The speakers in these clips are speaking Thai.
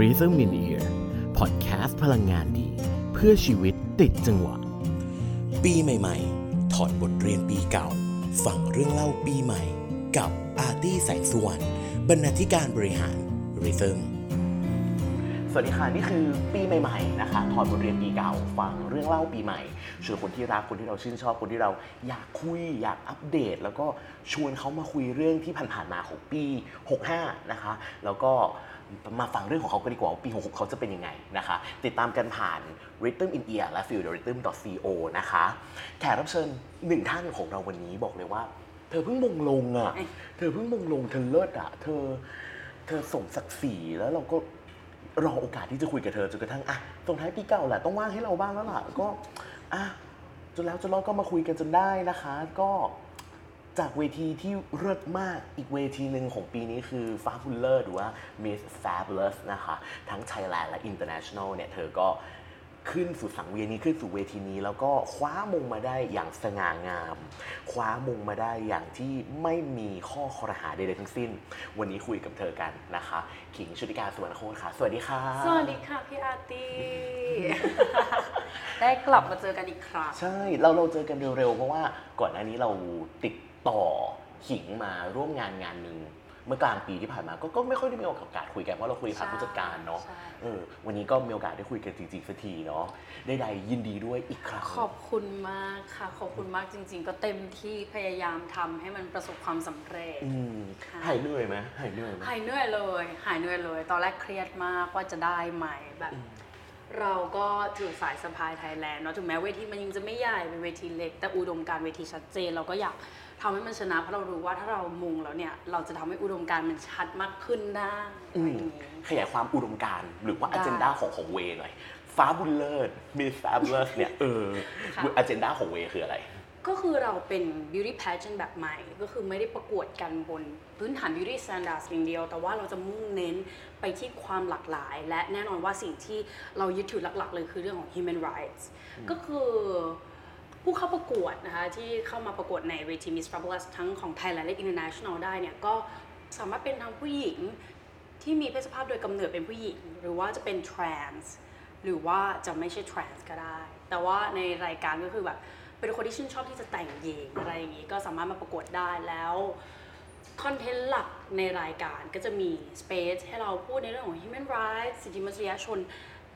Rhythm in Ear Podcast พลังงานดี เพื่อชีวิตติดจังหวะ ปีใหม่ ๆ ถอดบทเรียนปีเก่า ฟังเรื่องเล่าปีใหม่ กับอาร์ตี้แสงสุวรรณบรรณาธิการบริหาร Rhythm สวัสดีค่ะ นี่คือปีใหม่ๆนะคะถอดบทเรียนปีเก่าฟังเรื่องเล่าปีใหม่ชวนคนที่รักคนที่เราชื่นชอบคนที่เราอยากคุยอยากอัปเดต แล้วก็ชวนเขามาคุยเรื่องที่ผ่านๆมาของปี 65 นะคะ แล้วก็ มาฟังเรื่องของเขากันดีกว่าว่าปี 66 เขาจะเป็นยังไงนะคะ ติดตามกันผ่าน Rhythm in Ear และ Feel the Rhythm co นะคะ แขกรับเชิญหนึ่งท่านของเราวันนี้บอกเลยว่า เธอเพิ่งมงลงอะ เธอเพิ่งมงลงเธอเลิศอะ เธอ เธอส่งศักดิ์ศรีแล้วเราก็รอโอกาสที่จะคุยกับเธอจนกระทั่งอะส่งท้ายปีเก่าแหละต้องว่างให้เราบ้างแล้วล่ะ ก็อะจนแล้วจนรอดก็มาคุยกันจนได้นะคะ ก็ จากเวทีที่เลิศมากอีกเวทีหนึ่งของปีนี้คือฟ้าบุลเลอร์หรือว่า Miss Fabulous นะคะ ทั้ง Thailand และ International เนี่ย เธอก็ขึ้นสู่สังเวียนนี้ขึ้นสู่เวทีนี้ แล้วก็คว้ามงมาได้อย่างสง่างาม คว้ามงมาได้อย่างที่ไม่มีข้อคอรหาใดๆทั้งสิ้น วันนี้คุยกับเธอกันนะคะ ขิงชุติการสุวรรณโคตรค่ะ สวัสดีค่ะ สวัสดีค่ะ พี่อาร์ตี้ได้กลับมาเจอกันอีกครั้งใช่เราเราเจอกันเร็วๆเพราะว่าก่อนหน้านี้เราติด ต่อขิงมาร่วมงานงานหนึ่งเมื่อกลางปีที่ผ่านมาก็ก็ไม่ค่อยได้มีโอกาสคุยกันเพราะเราคุยผ่านผู้จัดการเนาะใช่เออวันนี้ก็มีโอกาสได้คุยกันจริงๆสักทีเนาะได้ใดๆยินดีด้วยอีกครั้งขอบคุณมากค่ะ ขอบคุณมากจริง ๆ ก็เต็มที่พยายามทำให้มันประสบความสำเร็จอืมค่ะหายเหนื่อยไหมหายเหนื่อยไหมหายเหนื่อยเลยหายเหนื่อยเลย ตอนแรกเครียดมากว่าจะได้ไหมแบบ เราก็ถือสายสะพายไทยแลนด์เนาะถึงแม้เวทีมันยังจะไม่ใหญ่เป็นเวทีเล็ก แต่อุดมการณ์เวทีชัดเจนเราก็อยาก ทำให้มันชนะเพราะเรารู้ว่าถ้าเรามุงแล้วเนี่ยเราจะทำให้อุดมการณ์มันชัดมากขึ้นได้อะอืไรมอย่างนี้ขยายความอุดมการณ์หรือว่าได้อ g e n d a ของของเวหน่อยฟ้าบุญเลิศมีฟาบเลสเนี่ยเออค่ะอ g e n d a ของเวคืออะไร ก็คือเราเป็น beauty pageant แบบใหม่ ก็คือไม่ได้ประกวดกันบนพื้นฐาน beauty standards อย่างเดียว แต่ว่าเราจะมุ่งเน้นไปที่ความหลากหลาย และแน่นอนว่าสิ่งที่เรายึดถือหลักๆ เลยคือเรื่องของ human rights ก็คือ ผู้เข้าประกวดนะคะที่เข้ามาประกวดในเวที Miss Fabulous ทั้งของ Thailand และ International ได้เนี่ยก็สามารถเป็นทั้งผู้หญิงที่มีเพศสภาพโดยกำเนิดเป็นผู้หญิง หรือว่าจะเป็น trans หรือว่าจะไม่ใช่ trans ก็ได้ แต่ว่าในรายการก็คือแบบเป็นคนที่ชื่นชอบที่จะแต่งหญิงอะไรอย่างนี้ก็สามารถมาประกวดได้แล้วคอนเทนต์หลักในรายการก็จะมี space ให้เราพูดในเรื่องของ human rights สิทธิมนุษยชน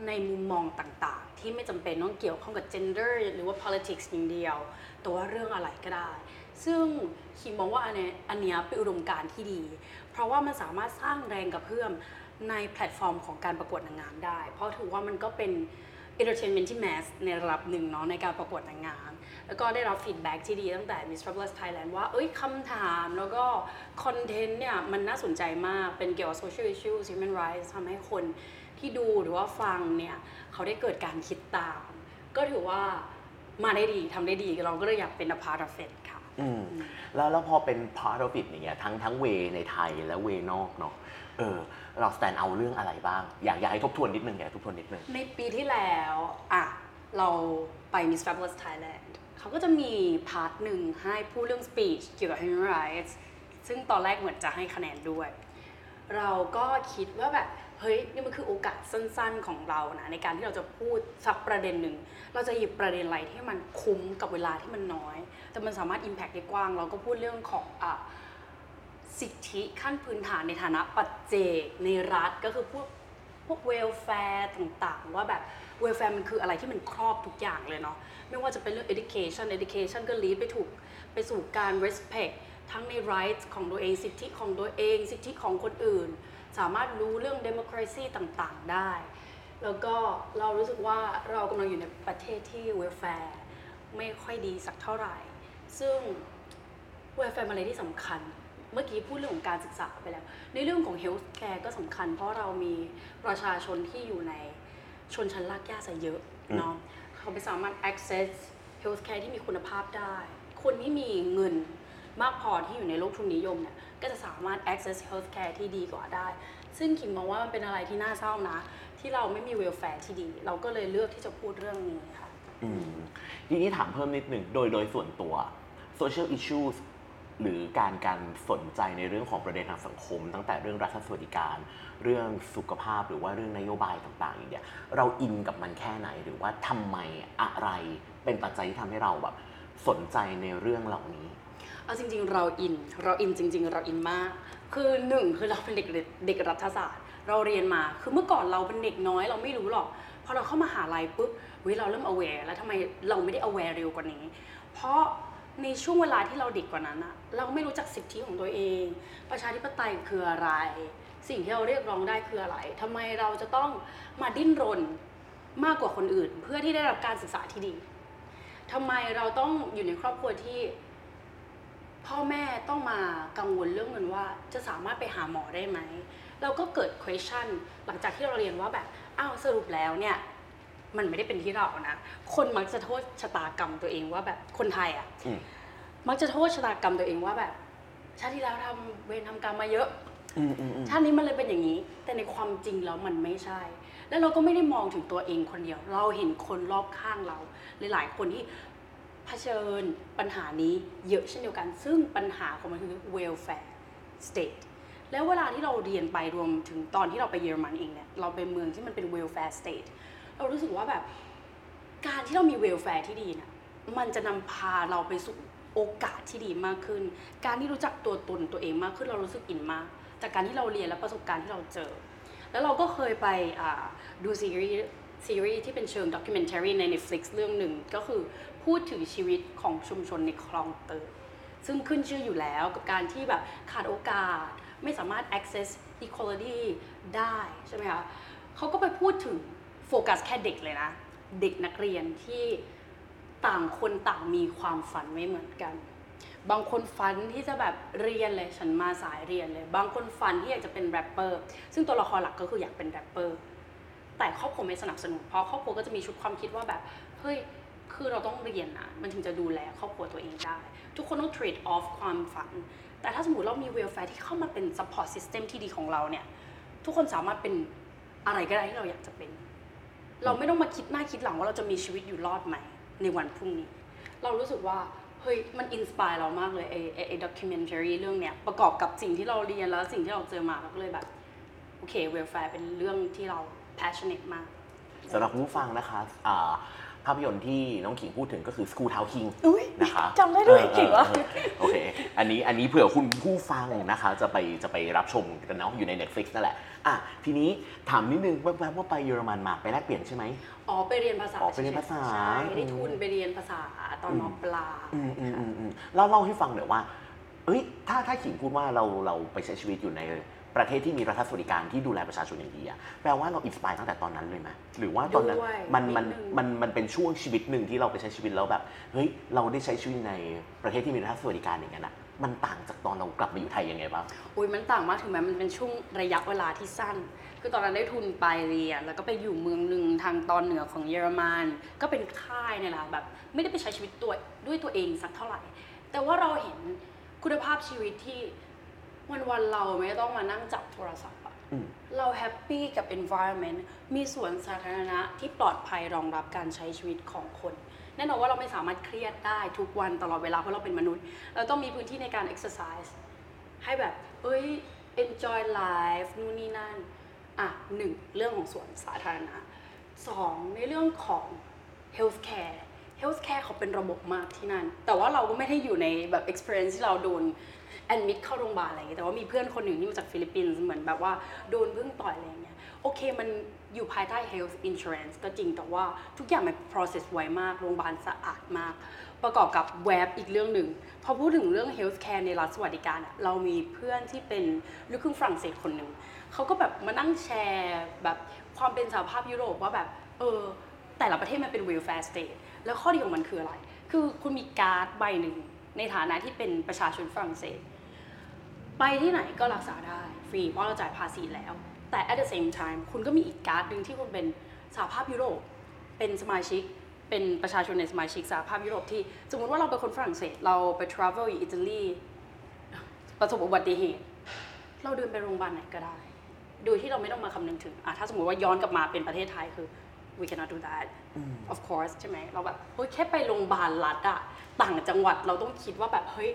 ในมุมมองต่างๆ ที่ไม่จำเป็นต้องเกี่ยวข้องกับ gender หรือว่า politics อย่างเดียว แต่ว่าเรื่องอะไรก็ได้ ซึ่งคิมมองว่าอันเนี้ยอันเนี้ยเป็นอุดมการณ์ที่ดี เพราะว่ามันสามารถสร้างแรงกระเพื่อมในแพลตฟอร์มของการประกวดนางงามได้ เพราะถือว่ามันก็เป็น entertainment ที่ mass ในระดับหนึ่งเนาะในการประกวดนางงาม แล้วก็ได้รับ feedback ที่ดีตั้งแต่ Miss Fabulous Thailand ว่า เอ้ยคำถามแล้วก็ content เนี่ย มันน่าสนใจมากเป็นเกี่ยวกับ social issues human rights ทำให้คน ที่ดูหรือว่าฟังเนี่ยเขาได้เกิดการคิดตาม ก็ถือว่ามาได้ดีทำได้ดีเราก็เลยอยากเป็น a part of it ค่ะอืมแล้วแล้วพอเป็น part of it อย่างเงี้ยทั้งทั้งเวในไทยและเวนอกเนาะเออเรา stand out เรื่องอะไรบ้าง อยากอยากให้ทบทวนนิดนึงอยากให้ทบทวนนิดนึง ในปีที่แล้วอะเราไป Miss Fabulous Thailand เขาก็จะมี part หนึ่งให้พูดเรื่อง speech เกี่ยวกับ human rights ซึ่งตอนแรกเหมือนจะให้คะแนนด้วย เราก็คิดว่าแบบ เฮ้ยนี่มันคือโอกาสสั้น ๆของเรานะในการที่เราจะพูดสักประเด็นหนึ่งเราจะหยิบประเด็นอะไรที่มันคุ้มกับเวลาที่มันน้อย แต่มันสามารถ impact ได้กว้าง เราก็พูดเรื่องของอะสิทธิขั้นพื้นฐานในฐานะปัจเจกในรัฐก็คือพวกพวก welfare ต่างๆ ว่าแบบ welfare มันคืออะไรที่มันครอบทุกอย่างเลยเนาะไม่ว่าจะเป็นเรื่อง education education ก็ lead ไปถูกไปสู่การ respect ทั้งใน rights ของตัวเองสิทธิของตัวเอง สิทธิของคนอื่น สามารถรู้เรื่อง democracy ต่างๆ ได้ แล้วก็เรารู้สึกว่าเรากำลังอยู่ในประเทศที่ welfare ไม่ค่อยดีสักเท่าไหร่ ซึ่งwelfare อะไรที่สำคัญ เมื่อกี้พูดเรื่องของการศึกษาไปแล้ว ในเรื่องของ health care ก็สำคัญ เพราะเรามีประชาชนที่อยู่ในชนชั้นรากหญ้าซะเยอะเนาะเขาไม่สามารถ access health care ที่มีคุณภาพได้ คนที่มีเงินมากพอที่อยู่ในโลกทุนนิยมเนี่ย ก็จะสามารถ access health care ที่ดีกว่าได้ ซึ่งขิงมองว่ามันเป็นอะไรที่น่าเศร้านะ ที่เราไม่มี welfare ที่ดี เราก็เลยเลือกที่จะพูดเรื่องนี้ค่ะอืมทีนี้ถามเพิ่มนิดหนึ่งโดยโดยส่วนตัว social issues หรือการการสนใจในเรื่องของประเด็นทางสังคม ตั้งแต่เรื่องรัฐสวัสดิการ เรื่องสุขภาพหรือว่าเรื่องนโยบายต่างๆอย่างเงี้ยเราอินกับมันแค่ไหนหรือว่าทำไมอะไรเป็นปัจจัยที่ทำให้เราแบบสนใจในเรื่องเหล่านี้ เอาจริง ๆ เราอิน เราอินจริง ๆ เราอินมาก คือหนึ่งคือเราเป็นเด็กเด็กรัฐศาสตร์ เราเรียนมา คือเมื่อก่อนเราเป็นเด็กน้อย เราไม่รู้หรอก พอเราเข้ามาหาลัยปุ๊บเฮ้ยเราเริ่ม aware แล้วทำไมเราไม่ได้ aware เร็วกว่านี้ เพราะในช่วงเวลาที่เราเด็กกว่านั้นอะเราไม่รู้จักสิทธิของตัวเอง ประชาธิปไตยคืออะไร สิ่งที่เราเรียกร้องได้คืออะไรทำไมเราจะต้องมาดิ้นรนมากกว่าคนอื่น เพื่อที่ได้รับการศึกษาที่ดีทำไมเราต้องอยู่ในครอบครัวที่ พ่อแม่ต้องมากังวลเรื่องเงินว่า จะสามารถไปหาหมอได้ไหม เราก็เกิด question หลังจากที่เราเรียนว่าแบบอ้าวสรุปแล้วเนี่ยมันไม่ได้เป็นที่เรานะ คนมักจะโทษชะตากรรมตัวเองว่าแบบคนไทยอะอืมมักจะโทษชะตากรรมตัวเองว่าแบบ ชาติที่แล้วทำเวรทำกรรมมาเยอะอืมอืมอืมชาตินี้มันเลยเป็นอย่างนี้ แต่ในความจริงแล้วมันไม่ใช่ แล้วเราก็ไม่ได้มองถึงตัวเองคนเดียว เราเห็นคนรอบข้างเราหลายๆคนที่ เผชิญปัญหานี้เยอะเช่นเดียวกัน ซึ่งปัญหาของมันคือ welfare state แล้วเวลาที่เราเรียนไปรวมถึงตอนที่เราไปเยอรมันเองเนี่ยเราไปเมืองที่มันเป็น welfare state เรารู้สึกว่าแบบการที่เรามี welfare ที่ดีเนี่ยมันจะนำพาเราไปสู่โอกาสที่ดีมากขึ้น การที่รู้จักตัวตนตัวเองมากขึ้นเรารู้สึกอินมาก จากการที่เราเรียนและประสบการณ์ที่เราเจอ แล้วเราก็เคยไปดูซีรีส์ซีรีส์ที่เป็นเชิงด็อกิเมน a r y ใน Netflix เรื่องหนึ่งก็คือ พูดถึงชีวิตของชุมชนในคลองเตยซึ่งขึ้นชื่ออยู่แล้วกับการที่แบบขาดโอกาสไม่สามารถ access equality ได้ใช่ไหมคะเขาก็ไปพูดถึงโฟกัสแค่เด็กเลยนะ เด็กนักเรียนที่ต่างคนต่างมีความฝันไม่เหมือนกัน บางคนฝันที่จะแบบเรียนเลยฉันมาสายเรียนเลย บางคนฝันที่อยากจะเป็นแรปเปอร์ซึ่งตัวละครหลักก็คืออยากเป็นแรปเปอร์แต่ครอบครัวไม่สนับสนุนเพราะครอบครัวก็จะมีชุดความคิดว่าแบบเฮ้ย คือเราต้องเรียนนะมันถึงจะดูแลครอบครัวตัวเองได้ ทุกคนต้อง trade off ความฝัน แต่ถ้าสมมติเรามี welfare ที่เข้ามาเป็น support system ที่ดีของเราเนี่ย ทุกคนสามารถเป็นอะไรก็ได้ที่เราอยากจะเป็น เราไม่ต้องมาคิดหน้าคิดหลังว่าเราจะมีชีวิตอยู่รอดไหมในวันพรุ่งนี้ เรารู้สึกว่าเฮ้ยมัน inspire เรามากเลยไอไอ้ไอ้ documentary เรื่องเนี้ยประกอบกับสิ่งที่เราเรียนแล้วสิ่งที่เราเจอมาเราก็เลยแบบโอเค welfare เป็นเรื่องที่เรา passionate มากสำหรับผู้ฟังนะคะอ่า ภาพยนตร์ที่น้องขิงพูดถึงก็คือ School Town King อุ๊ยนะคะจำได้ด้วยออเก่งว่ะออโอเค อันนี้อันนี้เผื่อคุณผู้ฟังนะคะ จะไปจะไปรับชมกันเนาะอยู่ใน Netflix นั่นแหละอะทีนี้ถามนิดนึงแวบๆว่าไปเยอรมันมาไปแลกเปลี่ยนใช่ไหมอ๋อไปเรียนภาษาอ๋อไปเรียนภาษาใช่ได้อืมทุนไปเรียนภาษาตอนมปลายอืมอืมอืมอืมเล่าเล่าให้ฟังหน่อยว่าเอ้ยถ้าถ้าขิงพูดว่าเราเราไปใช้ชีวิตอยู่ใน ประเทศที่มีรัฐสวัสดิการที่ดูแลประชาชนอย่างดีอะแปลว่าเรา inspire ตั้งแต่ตอนนั้นเลยไหมหรือว่าตอนนั้นด้วยมันมันนิดนึง มันมันเป็นช่วงชีวิตหนึ่งที่เราไปใช้ชีวิตแล้วแบบเฮ้ยเราได้ใช้ชีวิตในประเทศที่มีรัฐสวัสดิการอย่างนั้นอะมันต่างจากตอนเรากลับมาอยู่ไทยยังไงบ้าง อุ้ยมันต่างมากถึงแม้มันเป็นช่วงระยะเวลาที่สั้น คือตอนนั้นได้ทุนไปเรียน แล้วก็ไปอยู่เมืองหนึ่งทางตอนเหนือของเยอรมัน ก็เป็นค่ายเนี่ยแหละแบบ ไม่ได้ไปใช้ชีวิตตัวด้วยตัวเองสักเท่าไหร่ แต่ว่าเราเห็นคุณภาพชีวิตที่ วันวันๆเราไม่ต้องมานั่งจับโทรศัพท์อะอืมเราแฮปปี้กับ environment มีสวนสาธารณะที่ปลอดภัยรองรับการใช้ชีวิตของคน แน่นอนว่าเราไม่สามารถเครียดได้ทุกวันตลอดเวลาเพราะเราเป็นมนุษย์ เราต้องมีพื้นที่ในการ exercise ให้แบบ เอ้ย enjoy life นู่นนี่นั่น อะหนึ่งเรื่องของสวนสาธารณะสองในเรื่องของ healthcare healthcare เขาเป็นระบบมากที่นั่น แต่ว่าเราก็ไม่ได้อยู่ในแบบ experience ที่เราโดน admit เข้าโรงพยาบาลอะไรอย่างเงี้ยแต่ว่ามีเพื่อนคนหนึ่งที่มาจากฟิลิปปินส์เหมือนแบบว่าโดนพึ่งต่อยอะไรอย่างเงี้ยโอเคมันอยู่ภายใต้ health insurance ก็จริงแต่ว่าทุกอย่างมัน process ไวมาก โรงพยาบาลสะอาดมาก ประกอบกับแวบอีกเรื่องหนึ่งพอพูดถึงเรื่อง healthcare ในรัฐสวัสดิการอะเรามีเพื่อนที่เป็นลูกครึ่งฝรั่งเศสคนหนึ่งเขาก็แบบมานั่งแชร์แบบความเป็นสหภาพยุโรปว่าแบบเออแต่ละประเทศมันเป็น welfare state แล้วข้อดีของมันคืออะไร คือคุณมีการ์ดใบหนึ่งในฐานะที่เป็นประชาชนฝรั่งเศส ไปที่ไหนก็รักษาได้ฟรีเพราะเราจ่ายภาษีแล้ว แต่ at the same time คุณก็มีอีกการ์ดหนึ่งที่คุณเป็นสหภาพยุโรป เป็นสมาชิก เป็นประชาชนในสมาชิกสหภาพยุโรปที่ สมมติว่าเราเป็นคนฝรั่งเศส เราไป travel อยู่อิตาลีประสบอุบัติเหตุ เราเดินไปโรงพยาบาลไหนก็ได้ โดยที่เราไม่ต้องมาคำนึงถึงอะถ้าสมมติว่าย้อนกลับมาเป็นประเทศไทยคือ we cannot do that of course ใช่ไหมเราแบบเฮ้ยแค่ไปโรงพยาบาลรัฐอะต่างจังหวัดเราต้องคิดว่าแบบเฮ้ย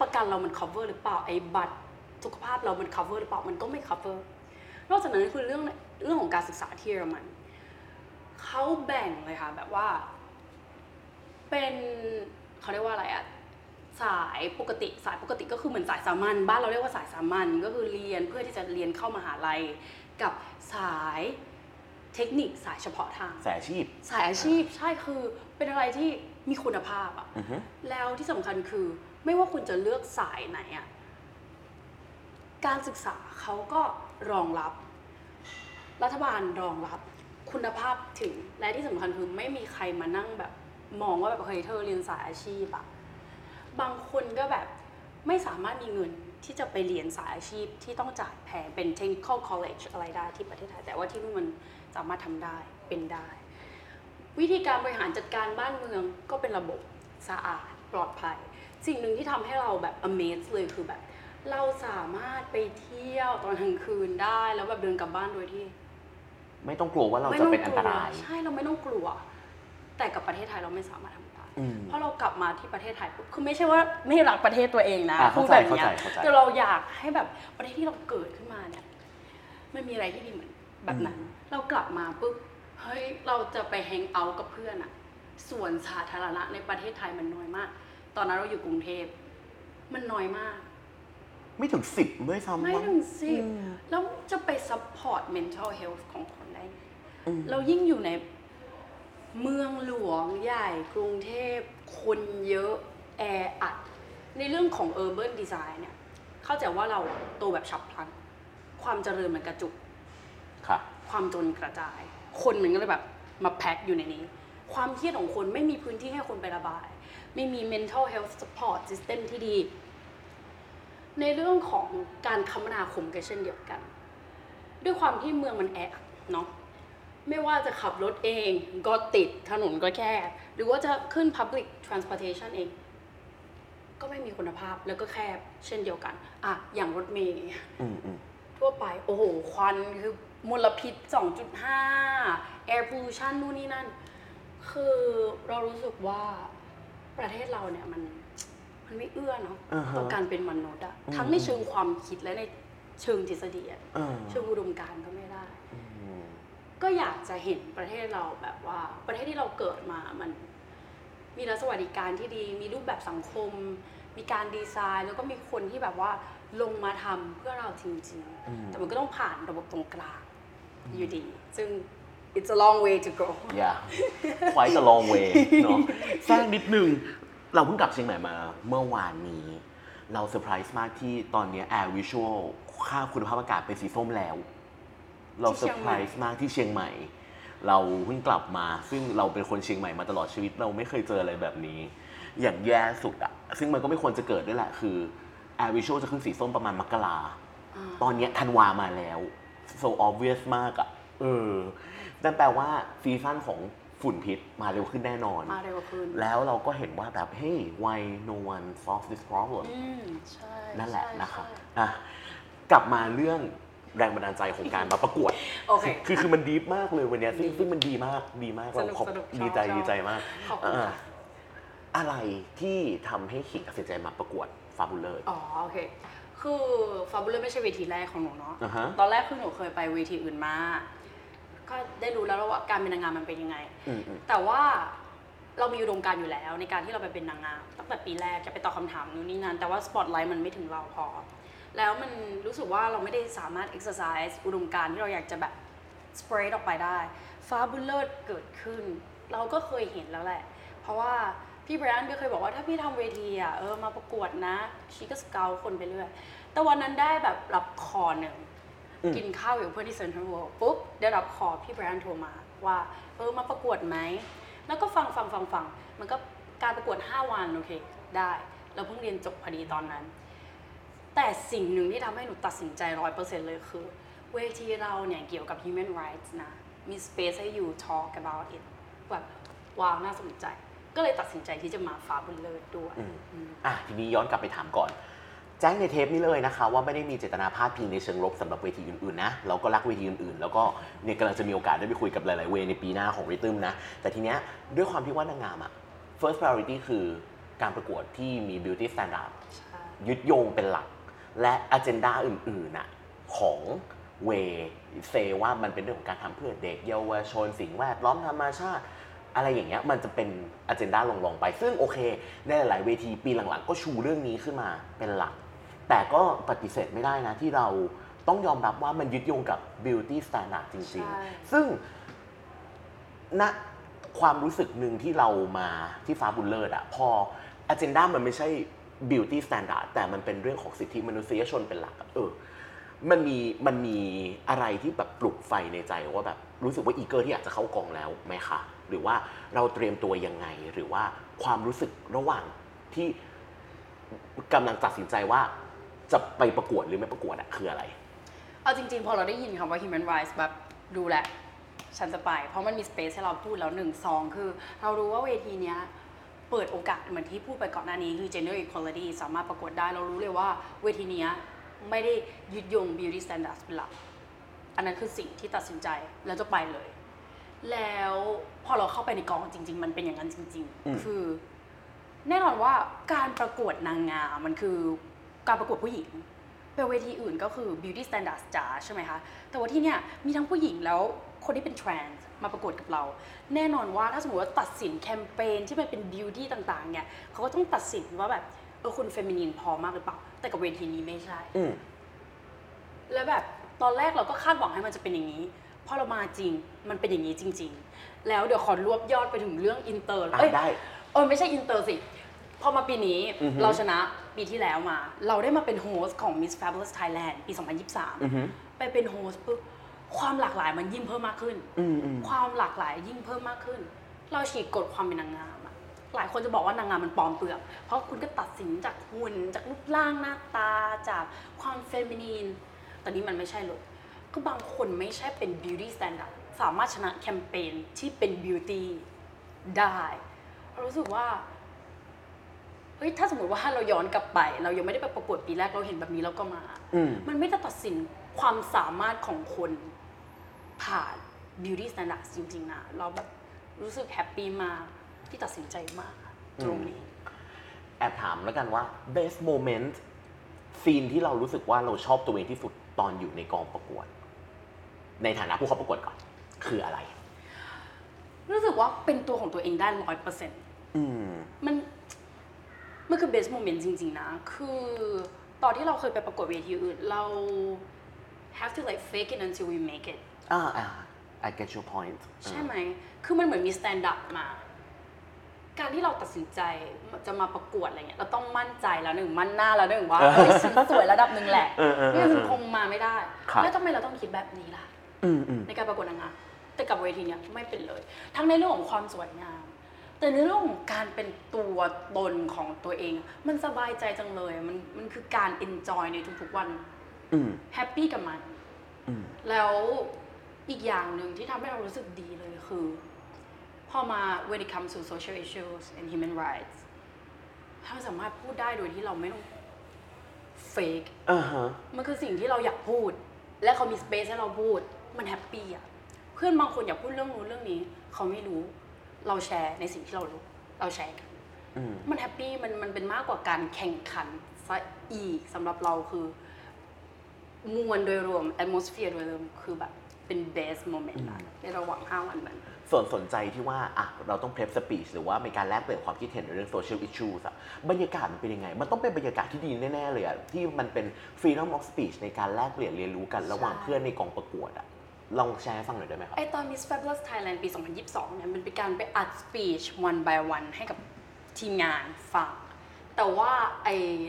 ประกันเรามัน cover หรือเปล่าไอ้บัตรสุขภาพเรามัน cover หรือเปล่ามันก็ไม่ cover นอกจากนั้นคือเรื่องเรื่องของการศึกษาที่เยอรมันเขาแบ่งเลยค่ะแบบว่า เป็นเขาเรียกว่าอะไรอะสายปกติสายปกติก็คือเหมือนสายสามัญบ้านเราเรียกว่าสายสามัญก็คือเรียนเพื่อที่จะเรียนเข้ามหาลัย กับสายเทคนิคสายเฉพาะทาง สายอาชีพ สายอาชีพใช่คือเป็นอะไรที่มีคุณภาพอะอือฮึแล้วที่สำคัญคือ ไม่ว่าคุณจะเลือกสายไหนอะการศึกษาเขาก็รองรับ รัฐบาลรองรับคุณภาพถึงและที่สำคัญคือไม่มีใครมานั่งแบบมองว่าแบบเฮ้ยเธอเรียนสายอาชีพอะบางคนก็แบบไม่สามารถมีเงินที่จะไปเรียนสายอาชีพที่ต้องจ่ายแพงเป็น technical college อะไรได้ที่ประเทศไทย แต่ว่าที่นู่นมันสามารถทำได้เป็นได้ วิธีการบริหารจัดการบ้านเมืองก็เป็นระบบสะอาดปลอดภัย สิ่งหนึ่งที่ทำให้เราแบบ amaze เลยคือแบบ เราสามารถไปเที่ยวตอนกลางคืนได้แล้วแบบเดินกลับบ้านโดยที่ ไม่ต้องกลัวว่าเราไม่จะต้องเป็นกอันลัตวราย ใช่เราไม่ต้องกลัว แต่กับประเทศไทยเราไม่สามารถทำได้อืมเพราะเรากลับมาที่ประเทศไทยปุ๊บคือไม่ใช่ว่าไม่รักประเทศตัวเองนะอะพูเข้าดใจแบบเนี้ยเข้าใจเข้าใจแต่เราอยากให้แบบประเทศที่เราเกิดขึ้นมาเนี่ยมันมีอะไรที่ดีเหมือนแบบนั้น เรากลับมาปุ๊บเฮ้ยเราจะไปแฮงเอาท์กับเพื่อนอะส่วนสาธารณะในประเทศไทยมันน้อยมาก ตอนนั้นเราอยู่กรุงเทพ มันน้อยมาก ไม่ถึงสิบด้วยซ้ำไม่มั้ง ถึงสิบแล้วจะไป support mental health ของคนได้ไงเรายิ่งอยู่ในเมืองหลวงใหญ่กรุงเทพ คนเยอะ แออัด ในเรื่องของ urban design เนี่ย เข้าใจว่าเราโตแบบฉับพลัน ความเจริญมันกระจุก ค่ะ ความจนกระจาย คนมันก็เลยแบบมาแพ็คอยู่ในนี้ ความเครียดของคนไม่มีพื้นที่ให้คนไประบาย ไม่มี mental health support system ที่ดี ในเรื่องของการคมนาคมก็เช่นเดียวกัน ด้วยความที่เมืองมันแออัดเนาะไม่ว่าจะขับรถเองก็ติดถนนก็แคบหรือว่าจะขึ้น public transportation เอง ก็ไม่มีคุณภาพแล้วก็แคบเช่นเดียวกันอะอย่างรถเมล์อืมอืมทั่วไปโอ้โห ควันคือมลพิษ 2.5 air pollution นู่นนี่นั่น คือเรารู้สึกว่า ประเทศเราเนี่ยมันมันไม่เอื้อเนาะอ่าฮะต่อการเป็นมนุษย์อะอืมทั้งในเชิงความคิดและในเชิงทฤษฎีอะเออเชิงอุดมการณ์ก็ไม่ได้อืมก็อยากจะเห็นประเทศเราแบบว่า ประเทศที่เราเกิดมามัน มีรัฐสวัสดิการที่ดี มีรูปแบบสังคม มีการดีไซน์ แล้วก็มีคนที่แบบว่าลงมาทำเพื่อเราจริงอืมๆแต่มันก็ต้องผ่านระบบตรงกลางอยู่ดี ซึ่ง it's a long way to go yeah quite a long way เนอะแทรกนิดนึง เราเพิ่งกลับเชียงใหม่มาเมื่อวานนี้ เราเซอร์ไพรส์มากที่ตอนเนี้ย Air Visual ค่าคุณภาพอากาศเป็นสีส้มแล้ว เราเซอร์ไพรส์มากที่เชียงใหม่ เราเพิ่งกลับมา ซึ่งเราเป็นคนเชียงใหม่มาตลอดชีวิตเราไม่เคยเจออะไรแบบนี้ อย่างแย่สุดอะซึ่งมันก็ไม่ควรจะเกิดด้วยแหละคือ Air Visual จะขึ้นสีส้มประมาณมกราอ่าตอนเนี้ยธันวามาแล้ว so obvious มากอะเออ นั่นแปลว่าซีซั่นของฝุ่นพิษมาเร็วขึ้นแน่นอน มาเร็วขึ้น แล้วเราก็เห็นว่าแบบ hey why no one solve this problem อืมใช่นั่นแหละใช่นะครับใช่อะกลับมาเรื่องแรงบันดาลใจของการมาประกวดโอเคคือคือมันดีมากเลยวันเนี้ยซึ่งดีซึ่งมันดีมากดีมากเราสนุกขอบสนุกชอบดีใจชอบดีใจมากขอบคุณอ่าค่ะอะไรที่ทำให้ขิงตัดสินใจมาประกวด Fabulousอ๋อโอเคคือ Fabulous ไม่ใช่เวทีแรกของหนูเนาะอ่าฮะตอนแรกคือหนูเคยไปเวทีอื่นมา ก็ได้รู้แล้วว่าการเป็นนางงามมันเป็นยังไงอืมอืมแต่ว่าเรามีอุดมการณ์อยู่แล้ว ในการที่เราไปเป็นนางงามตั้งแต่ปีแรกจะไปตอบคำถามนู่นนี่นั่นแต่ว่าสปอตไลท์มันไม่ถึงเราพอ แล้วมันรู้สึกว่าเราไม่ได้สามารถ exercise อุดมการณ์ที่เราอยากจะแบบ spread ออกไปได้ Fabulous เกิดขึ้น เราก็เคยเห็นแล้วแหละ เพราะว่าพี่แบรนด์ก็เคยบอกว่าถ้าพี่ทำเวทีอะเออมาประกวดนะชีก็สเกลคนไปเรื่อยแต่วันนั้นได้แบบรับคอหนึ่งอืม กินข้าวอยู่เพื่อนที่เซ็นทรัลเวิลด์ปุ๊บได้รับคอพี่แบรนด์โทรมาว่าเออมาประกวดไหม แล้วก็ฟังฟังฟังฟังมันก็การประกวด 5 วันโอเคได้เราเพิ่งเรียนจบพอดีตอนนั้น แต่สิ่งหนึ่งที่ทำให้หนูตัดสินใจร้อยเปอร์เซ็นต์เลยคือ เวทีเราเนี่ยเกี่ยวกับ human rights นะ มี space ให้ you talk about it แบบว้าวน่าสนใจ ก็เลยตัดสินใจที่จะมาฟ้าบุญเลิศด้วยอืมอืมอะทีนี้ย้อนกลับไปถามก่อนแจ้งในเทปนี้เลยนะคะว่าไม่ได้มีเจตนาพาดพิงในเชิงลบสำหรับเวทีอื่นๆนะเราก็รักเวทีอื่นๆ แล้วก็เนี่ยกำลังจะมีโอกาสได้ไปคุยกับหลายๆเวในปีหน้าของริทึมนะ แต่ทีเนี้ยด้วยความที่ว่านางงามอะ first priority คือการประกวดที่มี beauty standard ใช่ยึดโยงเป็นหลัก และอ g e n d a อื่นๆน่ะของเวเซว่ามันเป็นเรื่องของการทำเพื่อเด็กเยาวชนสิ่งแวดล้อมธรรมชาติอะไรอย่างเงี้ยมันจะเป็นอ g e n d a ลงๆไป ซึ่งโอเคในหลายๆเวทีปีหลังๆ ก็ชูเรื่องนี้ขึ้นมาเป็นหลัก แต่ก็ปฏิเสธไม่ได้นะที่เราต้องยอมรับว่ามันยึดโยงกับ beauty standard จริงใช่ๆซึ่งณความรู้สึกหนึ่งที่เรามาที่ฟ้าบุญเลิศอะพอ agenda มันไม่ใช่ beauty standard แต่มันเป็นเรื่องของสิทธิมนุษยชนเป็นหลักอะเออมันมีมันมีอะไรที่แบบปลุกไฟในใจว่าแบบรู้สึกว่าอีเกอร์ที่อยากจะเข้ากองแล้วไหมคะ หรือว่าเราเตรียมตัวยังไง หรือว่าความรู้สึกระหว่างที่กำลังตัดสินใจว่า จะไปประกวดหรือไม่ประกวดอะคืออะไร เอาจริง ๆ พอเราได้ยินคำว่า human rights แบบดูแลวฉันจะไป เพราะมันมี space ให้เราพูดแล้วหนึ่งสองคือ เรารู้ว่าเวทีเนี้ยเปิดโอกาสเหมือนที่พูดไปก่อนหน้านี้คือ gender equality สามารถประกวดได้เรารู้เลยว่าเวทีเนี้ยไม่ได้ยึดโยง beauty standards เป็นหลักอันนั้นคือสิ่งที่ตัดสินใจแล้วจะไปเลย แล้วพอเราเข้าไปในกองจริง ๆ มันเป็นอย่างนั้นจริงอืมๆคือ แน่นอนว่าการประกวดนางงามมันคือ การประกวดผู้หญิงแต่เวทีอื่นก็คือ beauty standards จ๋าใช่ไหมคะ แต่ว่าที่เนี่ยมีทั้งผู้หญิงแล้วคนที่เป็น trans มาประกวดกับเรา แน่นอนว่าถ้าสมมติว่าตัดสินแคมเปญที่มันเป็น beauty ต่างๆเนี่ยเขาก็ต้องตัดสินว่าแบบเออคุณ feminine พอมากหรือเปล่า แต่กับเวทีนี้ไม่ใช่อืมแล้วแบบตอนแรกเราก็คาดหวังให้มันจะเป็นอย่างนี้ พอเรามาจริงมันเป็นอย่างนี้จริง ๆ แล้วเดี๋ยวขอรวบยอดไปถึงเรื่องอินเตอร์อะได้เออไม่ใช่อินเตอร์สิพอมาปีนี้อือฮึเราชนะ ปีที่แล้วมา เราได้มาเป็น host ของ Miss Fabulous Thailand ปีอือฮึ2023 ไปเป็น host ปุ๊บความหลากหลายมันยิ่งเพิ่มมากขึ้นอืมอืมความหลากหลายยิ่งเพิ่มมากขึ้น เราฉีกกฎความเป็นนางงามอะหลายคนจะบอกว่านางงามมันปลอมเปลือก เพราะคุณก็ตัดสินจากหุ่นจากรูปร่างหน้าตาจากความ feminine แต่นี้มันไม่ใช่เลยก็บางคนไม่ใช่เป็น beauty standard สามารถชนะแคมเปญที่เป็น beauty ได้ เรารู้สึกว่า เฮ้ยถ้าสมมติว่าเราย้อนกลับไป เรายังไม่ได้ไปประกวดปีแรกเราเห็นแบบนี้แล้วก็มาอืมมันไม่ได้ตัดสินความสามารถของคนผ่าน beauty standards จริงๆนะเราแบบรู้สึกแฮปปี้มากที่ตัดสินใจมากตรงนี้ แอบถามแล้วกันว่า best moment ซีนที่เรารู้สึกว่าเราชอบตัวเองที่สุดตอนอยู่ในกองประกวด ในฐานะผู้เข้าประกวดก่อน คืออะไร รู้สึกว่าเป็นตัวของตัวเองได้ร้อยเปอร์เซ็นต์อืมมัน มันคือ best moment จริง ๆ นะ คือตอนที่เราเคยไปประกวดเวทีอื่น เรา have to like fake it until we make it อ่าอ่า I get your point ใช่ไหม คือมันเหมือนมี stand up มา การที่เราตัดสินใจจะมาประกวดอะไรเงี้ย เราต้องมั่นใจแล้วหนึ่ง มั่นหน้าแล้วหนึ่งว่าเฮ้ยฉันสวยระดับหนึ่งแหละเออเออเออไม่งั้นฉันคงมาไม่ได้ครับแล้วทำไมเราต้องคิดแบบนี้ล่ะอืมอืมในการประกวดนางงามแต่กับเวทีเนี้ยไม่เป็นเลย ทั้งในเรื่องของความสวยงาม แต่ในเรื่องของการเป็นตัวตนของตัวเอง มันสบายใจจังเลยมันมันคือการ enjoy ในทุกๆวันอืมแฮปปี้กับมันอืมแล้วอีกอย่างหนึ่งที่ทำให้เรารู้สึกดีเลยคือ พอมา when it comes to social issues and human rights เราสามารถพูดได้โดยที่เราไม่ต้อง fake อ่าฮะมันคือสิ่งที่เราอยากพูด และเขามี space ให้เราพูด มัน happy อะเพื่อนบางคนอยากพูดเรื่องนู้นเรื่องนี้ เขาไม่รู้ เราแชร์ในสิ่งที่เรารู้ เราแชร์กันอืมมัน happy มันมันเป็นมากกว่าการแข่งขันซะอีกสำหรับเราคือ มวลโดยรวม atmosphere โดยรวมคือแบบเป็น best moment นะในระหว่าง 5 วันนั้นส่วนสนใจที่ว่าอะเราต้อง prep speech หรือว่ามีการแลกเปลี่ยนความคิดเห็นในเรื่อง social issues อะบรรยากาศมันเป็นยังไง มันต้องเป็นบรรยากาศที่ดีแน่ ๆ เลยอะที่มันเป็น freedom of speech ในการแลกเปลี่ยนเรียนรู้กันระหว่างใช่เพื่อนในกองประกวดอะ ลองแชร์ให้ฟังหน่อยได้ไหมครับ ไอตอน Miss Fabulous Thailand ปี 2022 เนี่ย มันเป็นการไปอัด speech one by one ให้กับทีมงานฟัง แต่ว่าไอ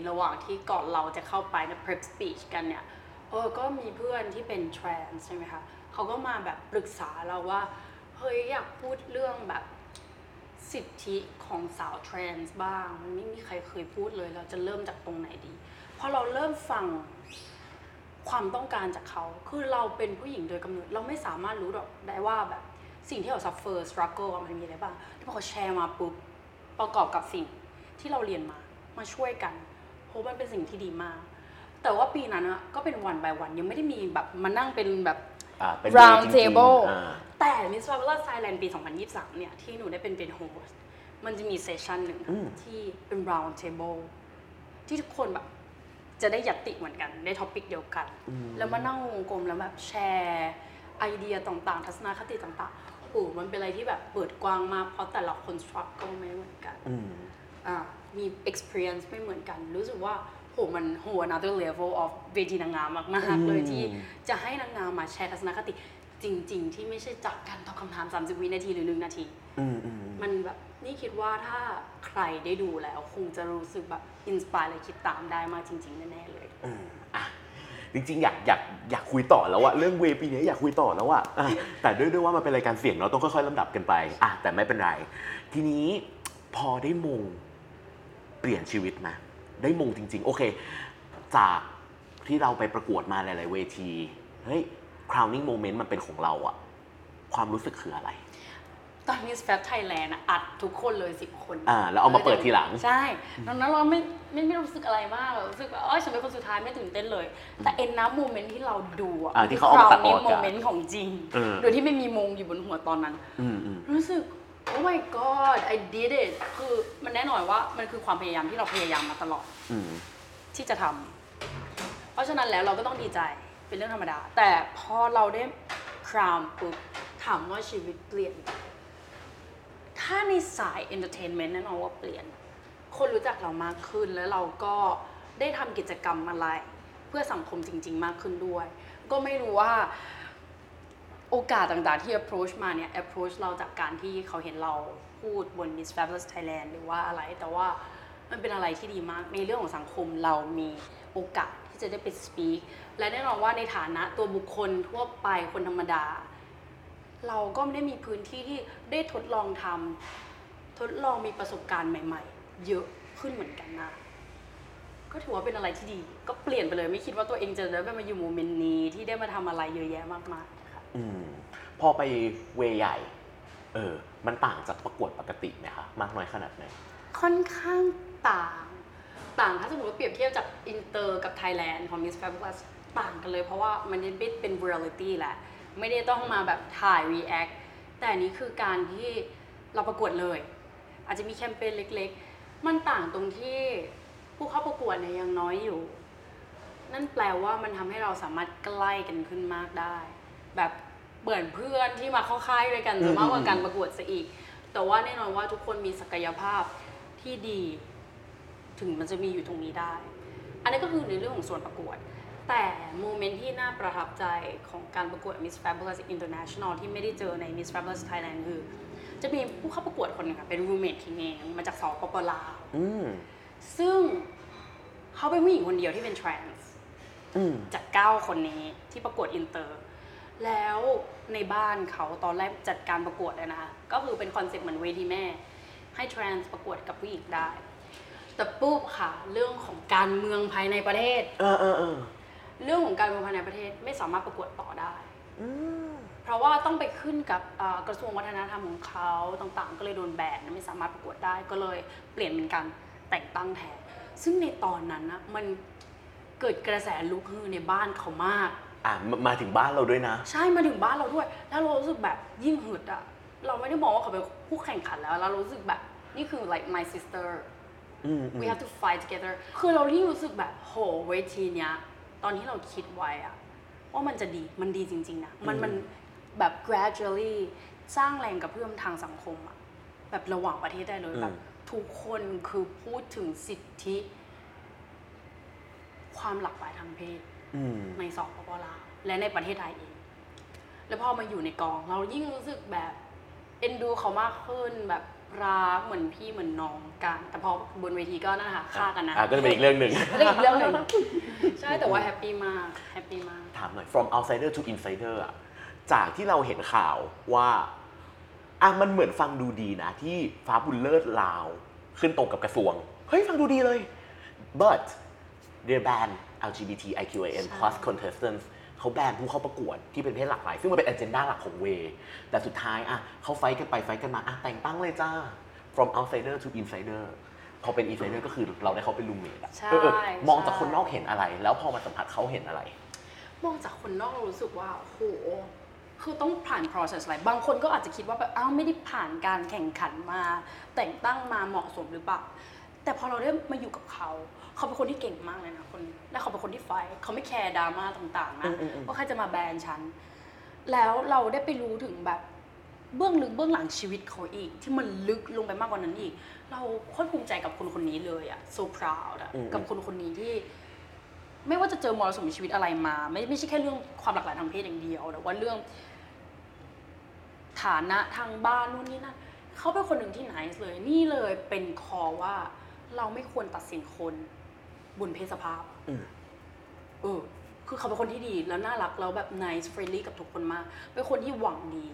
ระหว่างที่ก่อนเราจะเข้าไปใน prep speech กันเนี่ย เออ ก็มีเพื่อนที่เป็น trans ใช่ไหมคะเขาก็มาแบบปรึกษาเราว่า เฮ้ย อยากพูดเรื่องแบบสิทธิของสาว trans บ้าง มันไม่มีใครเคยพูดเลย เราจะเริ่มจากตรงไหนดี พอเราเริ่มฟัง ความต้องการจากเขา คือเราเป็นผู้หญิงโดยกำเนิด เราไม่สามารถรู้หรอกได้ว่าแบบสิ่งที่เรา suffer struggle อะมันมีอะไรบ้างที่พอเขาแชร์มาปุ๊บประกอบกับสิ่งที่เราเรียนมามาช่วยกันเพราะมันเป็นสิ่งที่ดีมาก แต่ว่าปีนั้นอะก็เป็นวัน by วันยังไม่ได้มีแบบมานั่งเป็นแบบอ่าเป็น round จริงๆ table อ่าแต่ Miss Fabulous Thailand ปี 2023 เนี่ย ที่หนูได้เป็นเป็น host มันจะมี session หนึ่งอืมที่เป็น round table ที่ทุกคนแบบ จะได้ญัตติเหมือนกันได้ topic เดียวกัน แล้วมานั่งวงกลมแล้วแบบแชร์ไอเดียต่างๆ ทัศนคติต่างๆโอ้โหมันเป็นอะไรที่แบบเปิดกว้างมากเพราะแต่ละคน struggle ก็ไม่เหมือนกันอืมอ่ามี experience ไม่เหมือนกัน รู้สึกว่าโหมันโห another level of เวทีนางงามมากๆเลยที่จะให้นางงามมาแชร์ทัศนคติ จริง ๆ ที่ไม่ใช่จากการตอบคำถาม 30 วินาทีหรือ1นาที อืมอืมมันแบบนี่คิดว่าถ้าใครได้ดูแล้วคงจะรู้สึกแบบอินสปายและคิดตามได้มากจริง ๆ แน่ๆเลย อืมอะจริงๆอยากอยากอยากคุยต่อแล้วอะเรื่องเวปีนี้อยากคุยต่อแล้วอะอะแต่ด้วยด้วยว่ามันเป็นรายการเสียงเราต้องค่อยๆลำดับกันไปอะแต่ไม่เป็นไร ทีนี้พอได้มงเปลี่ยนชีวิตมาได้มงจริง ๆ โอเค จากที่เราไปประกวดมาหลาย ๆ เวทีเฮ้ย crowning moment มันเป็นของเราอะความรู้สึกคืออะไร ตอน Miss Fab Thailand อัดทุกคนเลยสิบคนอ่าแล้วเอามาเปิดทีหลัง ใช่ตอนนั้นเราไม่ไม่ไม่รู้สึกอะไรมากเรารู้สึกว่าเอ้ยฉันเป็นคนสุดท้ายไม่ตื่นเต้นเลย แต่ in a moment ที่เราดูอะอ่าที่เขาเอามาตัดออกอะ moment ของจริงเออโดยที่ไม่มีมงอยู่บนหัวตอนนั้นอืมอืมรู้สึก oh my god I did it คือมันแน่นอนว่ามันคือความพยายามที่เราพยายามมาตลอดอืมที่จะทำเพราะฉะนั้นแล้วเราก็ต้องดีใจ เป็นเรื่องธรรมดา แต่พอเราได้ crown ปุ๊บถามว่าชีวิตเปลี่ยน ถ้าในสาย entertainment แน่นอนว่าเปลี่ยน คนรู้จักเรามากขึ้นแล้วเราก็ได้ทำกิจกรรมอะไร เพื่อสังคมจริง ๆ มากขึ้นด้วย ก็ไม่รู้ว่าโอกาสต่างๆที่ approach มาเนี่ย approach เราจากการที่เขาเห็นเราพูดบน Miss Fabulous Thailand หรือว่าอะไร แต่ว่ามันเป็นอะไรที่ดีมาก ในเรื่องของสังคมเรามีโอกาสที่จะได้ไป speak และแน่นอนว่าในฐานะตัวบุคคลทั่วไปคนธรรมดา เราก็ไม่ได้มีพื้นที่ที่ได้ทดลองทำทดลองมีประสบการณ์ใหม่ ๆ เยอะขึ้นเหมือนกันนะก็ถือว่าเป็นอะไรที่ดี ก็เปลี่ยนไปเลยไม่คิดว่าตัวเองจะได้มาอยู่โมเมนต์นี้ที่ได้มาทำอะไรเยอะแยะมากมายค่ะอืมพอไปเวใหญ่ เออ มันต่างจากประกวดปกติไหมคะมากน้อยขนาดไหนค่อนข้างต่าง ต่างถ้าสมมติว่าเปรียบเทียบจากอินเตอร์กับไทยแลนด์ของ Miss Fabulous ต่างกันเลย เพราะว่ามันได้เป็น reality แหละ ไม่ได้ต้องมาแบบถ่าย react แต่นี้คือการที่เราประกวดเลย อาจจะมีแคมเปญเล็กๆ มันต่างตรงที่ผู้เข้าประกวดเนี่ยยังน้อยอยู่ นั่นแปลว่ามันทำให้เราสามารถใกล้กันขึ้นมากได้ แบบเบื่อเพื่อนที่มาเข้าค่ายด้วยกันจะมากกว่าการประกวดซะอีก แต่ว่าแน่นอนว่าทุกคนมีศักยภาพที่ดี ถึงมันจะมีอยู่ตรงนี้ได้ อันนี้ก็คือในเรื่องของส่วนประกวด แต่โมเมนต์ที่น่าประทับใจของการประกวด Miss Fabulous International ที่ไม่ได้เจอใน Miss Fabulous Thailand คือ จะมีผู้เข้าประกวดคนหนึงค่ะเป็น roommate ทีเองมาจากสปปลาวอืมซึ่งเขาเป็นผู้หญิงคนเดียวที่เป็น trans อืมจาก9คนนี้ที่ประกวดอินเตอร์ แล้วในบ้านเขาตอนแรกจัดการประกวดเลยนะคะก็คือเป็น concept เหมือนเวทีแม่ ให้ trans ประกวดกับผู้หญิงได้แต่ปุ๊บค่ะ เรื่องของการเมืองภายในประเทศ เออเออเออ เรื่องของการเมืองภายในประเทศไม่สามารถประกวดต่อได้อืมเพราะว่าต้องไปขึ้นกับอ่ากระทรวงวัฒนธรรมของเขาต่างๆ ก็เลยโดนแบนไม่สามารถประกวดได้ก็เลยเปลี่ยนเป็นการแต่งตั้งแทนซึ่งในตอนนั้นนะมันเกิดกระแสลุกฮือในบ้านเขามากอะมามาถึงบ้านเราด้วยนะ ใช่มาถึงบ้านเราด้วย แล้วเรารู้สึกแบบยิ่งหึดอะเราไม่ได้มองว่าเขาเป็นผู้แข่งขันแล้วเรารู้สึกแบบนี่คือ like my sister อืมอืม we have to fight together คือเราที่งรู้สึกแบบโหเวทีเนี้ย ตอนที่เราคิดไว้อะว่ามันจะดีมันดีจริง ๆนะมันอืมมันแบบ gradually สร้างแรงกระเพื่อมทางสังคมอะแบบระหว่างประเทศได้เลยแบบทุกคนคือพูดถึงสิทธิ ความหลากหลายทางเพศอืมในสปปลาวและในประเทศไทยเอง แล้วพอมาอยู่ในกอง เรายิ่งรู้สึกแบบ เอ็นดูเขามากขึ้นแบบ รักเหมือนพี่เหมือนน้องกันแต่พอบนเวทีก็นั่นแหละค่ะฆ่ากันนะอะก็จะเป็นอีกเรื่องหนึ่งเรื่องอีกเรื่องหนึ่งใช่แต่ว่า happy มาก happy มาก ถามหน่อย from outsider to insider อะจากที่เราเห็นข่าวว่าอะมันเหมือนฟังดูดีนะ Miss Fabulous ลาว ขึ้นตรงกับกระทรวง เฮ้ย ฟังดูดีเลย but they ban LGBTIQAN+ ใช่ contestants เขาแบนผู้เข้าประกวดที่เป็นเพศหลากหลาย ซึ่งมันเป็น agenda หลักของเว แต่สุดท้ายอะเขา fight กันไป fight กันมาอะแต่งตั้งเลยจ้า from outsider to insider พอเป็น insider ก็คือเราได้เขาเป็นรูมเมทอะใช่เออเออมองจากใช่คนนอกเห็นอะไร แล้วพอมาสัมผัสเขาเห็นอะไร มองจากคนนอกเรารู้สึกว่าโหคือต้องผ่าน process อะไร บางคนก็อาจจะคิดว่าแบบอ้าวไม่ได้ผ่านการแข่งขันมา แต่งตั้งมาเหมาะสมหรือเปล่าแแต่พอเราได้มาอยู่กับเขา เขาเป็นคนที่เก่งมากเลยนะคนนี้ และเขาเป็นคนที่ไฟท์เขาไม่แคร์ดราม่าต่างๆนะอืมอืมอืมว่าใครจะมาแบนฉัน แล้วเราได้ไปรู้ถึงแบบเบื้องลึกเบื้องหลังชีวิตเขาอีก ที่มันลึกลงไปมากกว่านั้นอีก เราโคตรภูมิใจกับคนคนนี้เลยอะ so proud อะกับคนคนนี้ที่ ไม่ว่าจะเจอมรสุมชีวิตอะไรมา ไม่ไม่ใช่แค่เรื่องความหลากหลายทางเพศอย่างเดียวแต่ว่าเรื่อง ฐานะทางบ้านนู่นนี่นั่นเขาเป็นคนหนึ่งที่ nice เลย นี่เลยเป็นคอว่า เราไม่ควรตัดสินคน บนเพศสภาพอืมเออ คือเขาเป็นคนที่ดีแล้วน่ารักแล้วแบบ nice friendly กับทุกคนมาก เป็นคนที่หวังดี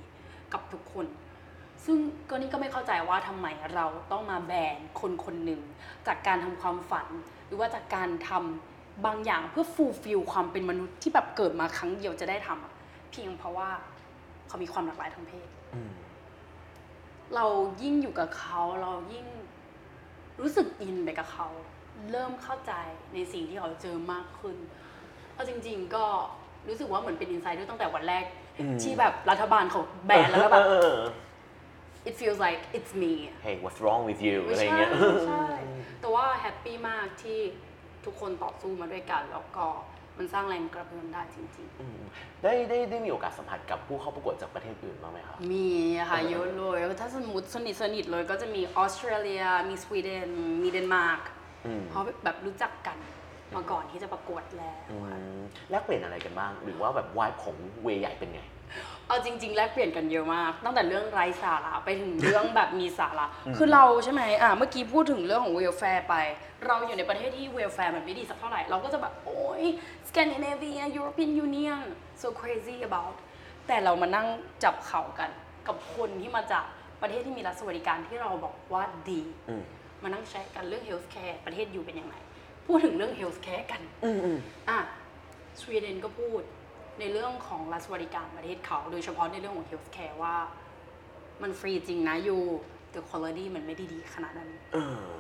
กับทุกคน ซึ่งก็นี่ก็ไม่เข้าใจว่าทำไมเราต้องมาแบนคนคนหนึ่ง จากการทำความฝัน หรือว่าจากการทำบางอย่างเพื่อ fulfill ความเป็นมนุษย์ที่แบบเกิดมาครั้งเดียวจะได้ทำอะเพียงเพราะว่าเขามีความหลากหลายทางเพศอืมเรายิ่งอยู่กับเขา เรายิ่งรู้สึกอินไปกับเขา เริ่มเข้าใจในสิ่งที่เขาเจอมากขึ้นเอาจริง ๆ ก็รู้สึกว่าเหมือนเป็นอินไซด์ด้วยตั้งแต่วันแรกอืมที่แบบรัฐบาลเขาแบนแล้วก็แบบเออเออ it feels like it's me Hey what's wrong with you ไม่อะไรใช่เงี้ยไม่ใช่แต่ว่าแฮปปี้มากที่ทุกคนต่อสู้มาด้วยกัน แล้วก็มันสร้างแรงกระเพื่อมได้จริงๆอืมได้ได้ได้มีโอกาสสัมผัสกับผู้เข้าประกวดจากประเทศอื่นบ้างไหมครับมีค่ะเออเยอะเลย ถ้าสมมติสนิทสนิทเลยก็จะมีออสเตรเลีย มีสวีเดน มีเดนมาร์กอืม เพราะแบบรู้จักกันมาก่อนที่จะประกวดแล้วอืมแลกเปลี่ยนอะไรกันบ้าง หรือว่าแบบ vibe ของเวใหญ่เป็นไง เอาจริง ๆ แลกเปลี่ยนกันเยอะมาก ตั้งแต่เรื่องไร้สาระไปถึงเรื่องแบบมีสาระคือเราใช่ไหมอะเมื่อกี้พูดถึงเรื่องของ welfare ไป เราอยู่ในประเทศที่ welfare มันไม่ดีสักเท่าไหร่ เราก็จะแบบ โอ้ยสแกนดิเนเวีย European Union so crazy about แต่เรามานั่งจับเข่ากันกับคนที่มาจากประเทศที่มีรัฐสวัสดิการที่เราบอกว่าดีอื มมานั่งแชร์กันเรื่อง healthcare ประเทศอยู่เป็นยังไงพูดถึงเรื่อง healthcare กันอืมอืมอะสวีเดนก็พูดในเรื่องของรัฐสวัสดิการประเทศเขาโดยเฉพาะในเรื่องของ healthcare ว่า มันฟรีจริงนะยูแต่ quality มันไม่ได้ดีขนาดนั้นเออ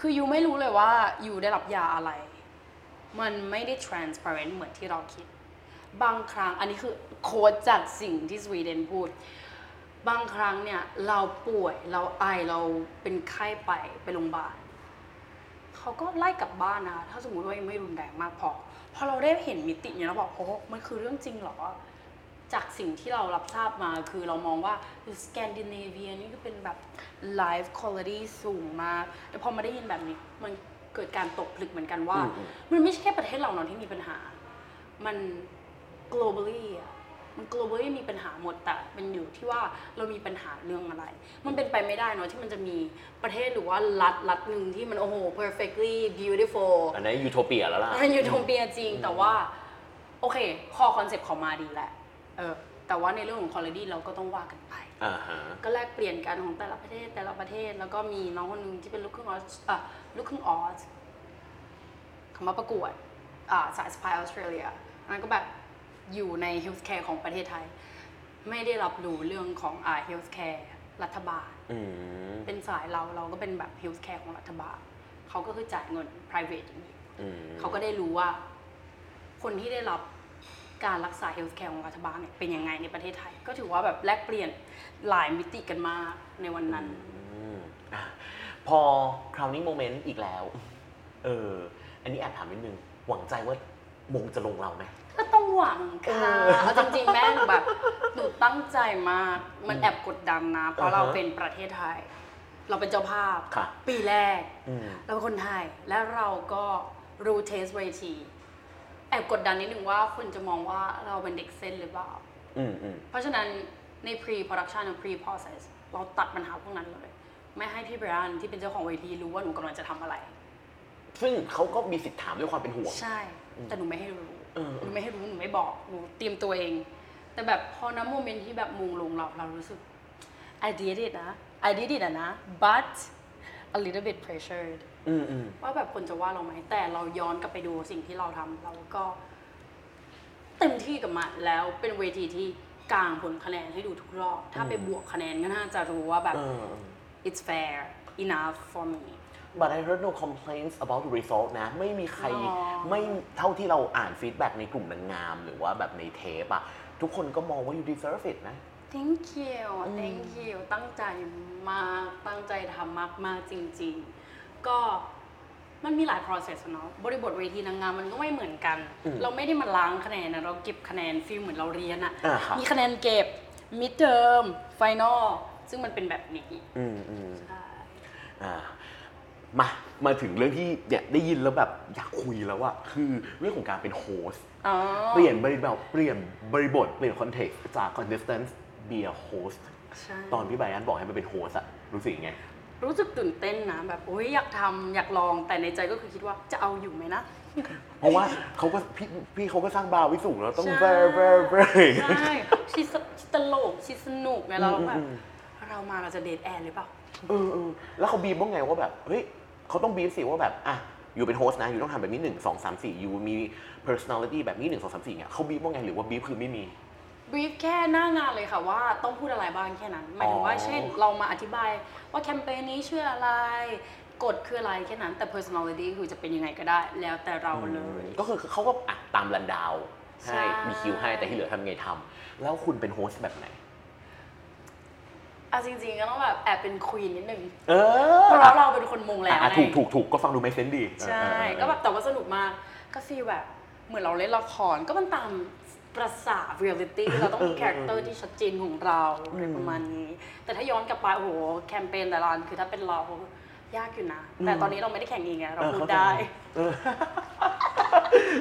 คือยูไม่รู้เลยว่ายูได้รับยาอะไร มันไม่ได้ transparent เหมือนที่เราคิด บางครั้งอันนี้คือโค้ดจากสิ่งที่สวีเดนพูด บางครั้งเนี่ยเราป่วยเราไอเราเป็นไข้ไปไปโรงพยาบาลเขาก็ไล่กลับบ้านนะถ้าสมมติว่ายังไม่รุนแรงมากพอพอเราได้เห็นมิติเนี่ยเราบอกโอ้มันคือเรื่องจริงเหรอจากสิ่งที่เรารับทราบมาคือเรามองว่าสแกนดิเนเวียนี่ก็เป็นแบบ life quality สูงมากแต่พอมาได้ยินแบบนี้มันเกิดการตกผลึกเหมือนกันว่าอืมอืมมันไม่ใช่แค่ประเทศเราเนาะที่มีปัญหา มัน globally อะ มัน globally มีปัญหาหมดแต่มันอยู่ที่ว่าเรามีปัญหาเรื่องอะไร มันเป็นไปไม่ได้เนาะที่มันจะมีประเทศหรือว่ารัฐรัฐหนึ่งที่มันโอ้โห perfectly beautiful อันนั้นยูโทเปียแล้วล่ะมันยูโทเปียจริงแต่ว่า โอเคคอ concept เขามาดีแหละเออแต่ว่าในเรื่องของคุณภาพเราก็ต้องว่ากันไปอ่าฮะก็แลกเปลี่ยนกันของแต่ละประเทศแต่ละประเทศ แล้วก็มีน้องคนหนึงที่เป็นลูกครึ่งออสอะลูกครึ่งออสเขามาประกวดอ่าสายสะพายออสเตรเลียอันนั้นก็แบบ อยู่ใน healthcare ของประเทศไทย ไม่ได้รับรู้เรื่องของอ่า healthcare รัฐบาล อืมเป็นสายเราเราก็เป็นแบบ healthcare ของรัฐบาลเขาก็คือจ่ายเงิน private อย่างนี้อืมเขาก็ได้รู้ว่า คนที่ได้รับการรักษา healthcare ของรัฐบาลเนี่ยเป็นยังไงในประเทศไทย ก็ถือว่าแบบแลกเปลี่ยนหลายมิติกันมากในวันนั้น อืมอะพอ crowning moment อีกแล้ว เออ อันนี้แอบถามนิดนึง หวังใจว่ามงจะลงเราไหม ก็ต้องหวังค่ะเออเอาจริงๆแม่หนูแบบหนูตั้งใจมากมันแอบกดดันนะ เพราะอ่าฮะเราเป็นประเทศไทย เราเป็นเจ้าภาพค่ะปีแรกอืมเราเป็นคนไทย และเราก็รู้เทสเวทีแอบกดดันนิดนึงว่าคนจะมองว่าเราเป็นเด็กเส้นหรือเปล่าอืมอืมเพราะฉะนั้นใน pre production หรือ pre process เราตัดปัญหาพวกนั้นเลย ไม่ให้พี่แบรนด์ที่เป็นเจ้าของเวทีรู้ว่าหนูกำลังจะทำอะไร ซึ่งเขาก็มีสิทธิ์ถามด้วยความเป็นห่วง ใช่ แต่หนูไม่ให้รู้เออ หนูไม่ให้รู้หนูไม่บอกหนูเตรียมตัวเอง แต่แบบพอน้ำโมเมนต์ที่แบบมุงลงเราเรารู้สึก I did it นะ I did it อะนะ but a little bit pressured อืมอืมว่าแบบคนจะว่าเราไหมแต่เราย้อนกลับไปดูสิ่งที่เราทำเราก็ เต็มที่กับมันแล้วเป็นเวทีที่กางผลคะแนนให้ดูทุกรอบ ถ้าไปบวกคะแนนก็น่าจะรู้ว่าแบบเออ it's fair enough for me but I heard no complaints about the result นะ ไม่มีใครอ๋อไม่เท่าที่เราอ่าน feedback ในกลุ่มนางงาม หรือว่าแบบในเทปอะทุกคนก็มองว่า you deserve it นะ thank you thank you ตั้งใจมากตั้งใจทำมากมากๆจริง ๆ ก็มันมีหลาย process อะเนาะบริบทเวทีนางงามมันก็ไม่เหมือนกันอืมเราไม่ได้มาล้างคะแนนนะเราเก็บคะแนน feel เหมือนเราเรียนอะอ่าครับมีคะแนนเก็บ mid term final ซึ่งมันเป็นแบบนี้ อืมอืมใช่อ่า มามาถึงเรื่องที่เนี่ยได้ยินแล้วแบบอยากคุยแล้วอะคือเรื่องของการเป็น hostอ๋อเปลี่ยนบริบทเปลี่ยนบริบทเปลี่ยน context จาก contestant be a host ใช่ตอนพี่ไบรอันบอกให้มันเป็น host อะรู้สึกยังไงรู้สึกตื่นเต้นนะแบบโอ้ยอยากทำอยากลองแต่ในใจก็คือคิดว่าจะเอาอยู่ไหมนะ เพราะว่าเขาก็พี่พี่เขาก็สร้างบาร์ไว้สูงแล้วต้องใช่เบอร์เบอร์เบอร์ใช่ชีสชีตลกชีสนุกไงเราแบบอืมเรามาเราจะ dead air หรือเปล่า เออเออแล้วเขาบีบว่าไงว่าแบบเฮ้ยเขาต้องบีบสิว่าแบบอะอยู่เป็น host นะอยู่ต้องทำแบบนี้หนึ่งสองสามสี่อยู่มี personality แบบนี้หนึ่งสองสามสี่เนี่ยเขาบีบว่าไงหรือว่าบีบคือไม่มีบรีฟแค่หน้างานเลยค่ะว่าต้องพูดอะไรบ้างแค่นั้นหมายถึงว่าอ๋อเช่นเรามาอธิบายว่าแคมเปญนี้ชื่ออะไรกฎคืออะไรแค่นั้นแต่ personality คือจะเป็นยังไงก็ได้ แล้วแต่เราเลย ก็คือเขาก็อะตามรันดาวให้ใช่มีคิวให้แต่ที่เหลือทำไงทำแล้วคุณเป็นโฮสต์แบบไหน เอาจริงๆก็ต้องแบบแอบเป็นควีนนิดนึงเออเพราะเราเป็นคนมงแล้วอะไงถูกถูกถูกก็ฟังดูไม่เซนดี ใช่เออเออเออก็แบบแต่ว่าสนุกมาก ก็ feel แบบเหมือนเราเล่นละครก็มันตามประสาเรียลลิตี้เราต้องมี character ที่ชัดเจนของเราอะไรประมาณนี้ แต่ถ้าย้อนกลับไปโอ้โหแคมเปญแต่ละอันคือถ้าเป็นเรา ยากอยู่นะ แต่ตอนนี้เราไม่ได้แข่งเองไงเราพูดได้เออ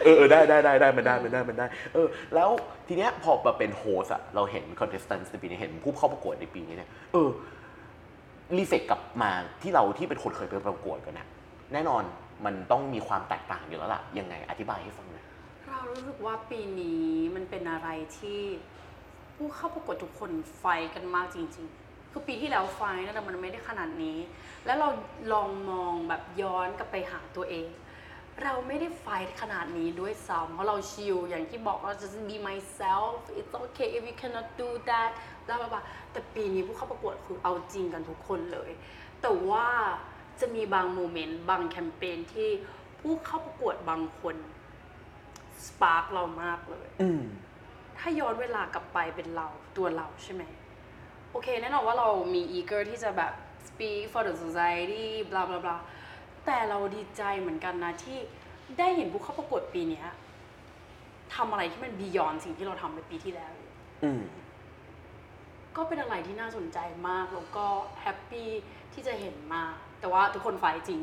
เออเออได้ได้ได้ได้มันได้มันได้มันได้ เออ แล้วทีเนี้ยพอมาเป็น host อะเราเห็น contestant ในปีนี้เห็นผู้เข้าประกวดในปีนี้เนี่ย เออ reflect กลับมาที่เราที่เป็นคนเคยไปประกวดกันนะแน่นอนมันต้องมีความแตกต่างอยู่แล้วล่ะ ยังไงอธิบายให้ฟังหน่อยเรารู้สึกว่าปีนี้มันเป็นอะไรที่ผู้เข้าประกวดทุกคนไฟกันมากจริง ๆ คือปีที่แล้วไฟนั่นนะมันไม่ได้ขนาดนี้ แล้วเราลองมองแบบย้อนกลับไปหาตัวเอง เราไม่ได้ไฟขนาดนี้ด้วยซ้ำเพราะเราชิลอย่างที่บอกเราจะ be myself it's okay if you cannot do that บลาบลาบลาแต่ปีนี้ผู้เข้าประกวดคือเอาจริงกันทุกคนเลย แต่ว่าจะมีบางโมเมนต์บางแคมเปญที่ผู้เข้าประกวดบางคนสปาร์กเรามากเลยอืมถ้าย้อนเวลากลับไปเป็นเราตัวเราใช่ไหม โอเคแน่นอนว่าเรามี eager ที่จะแบบ speak for the society บลาบลาบลาแต่เราดีใจเหมือนกันนะที่ได้เห็นผู้เข้าประกวดปีเนี้ยทำอะไรที่มัน beyond สิ่งที่เราทำในปีที่แล้วอืมก็เป็นอะไรที่น่าสนใจมาก แล้วก็ happy ที่จะเห็นมาก แต่ว่าทุกคน fight จริง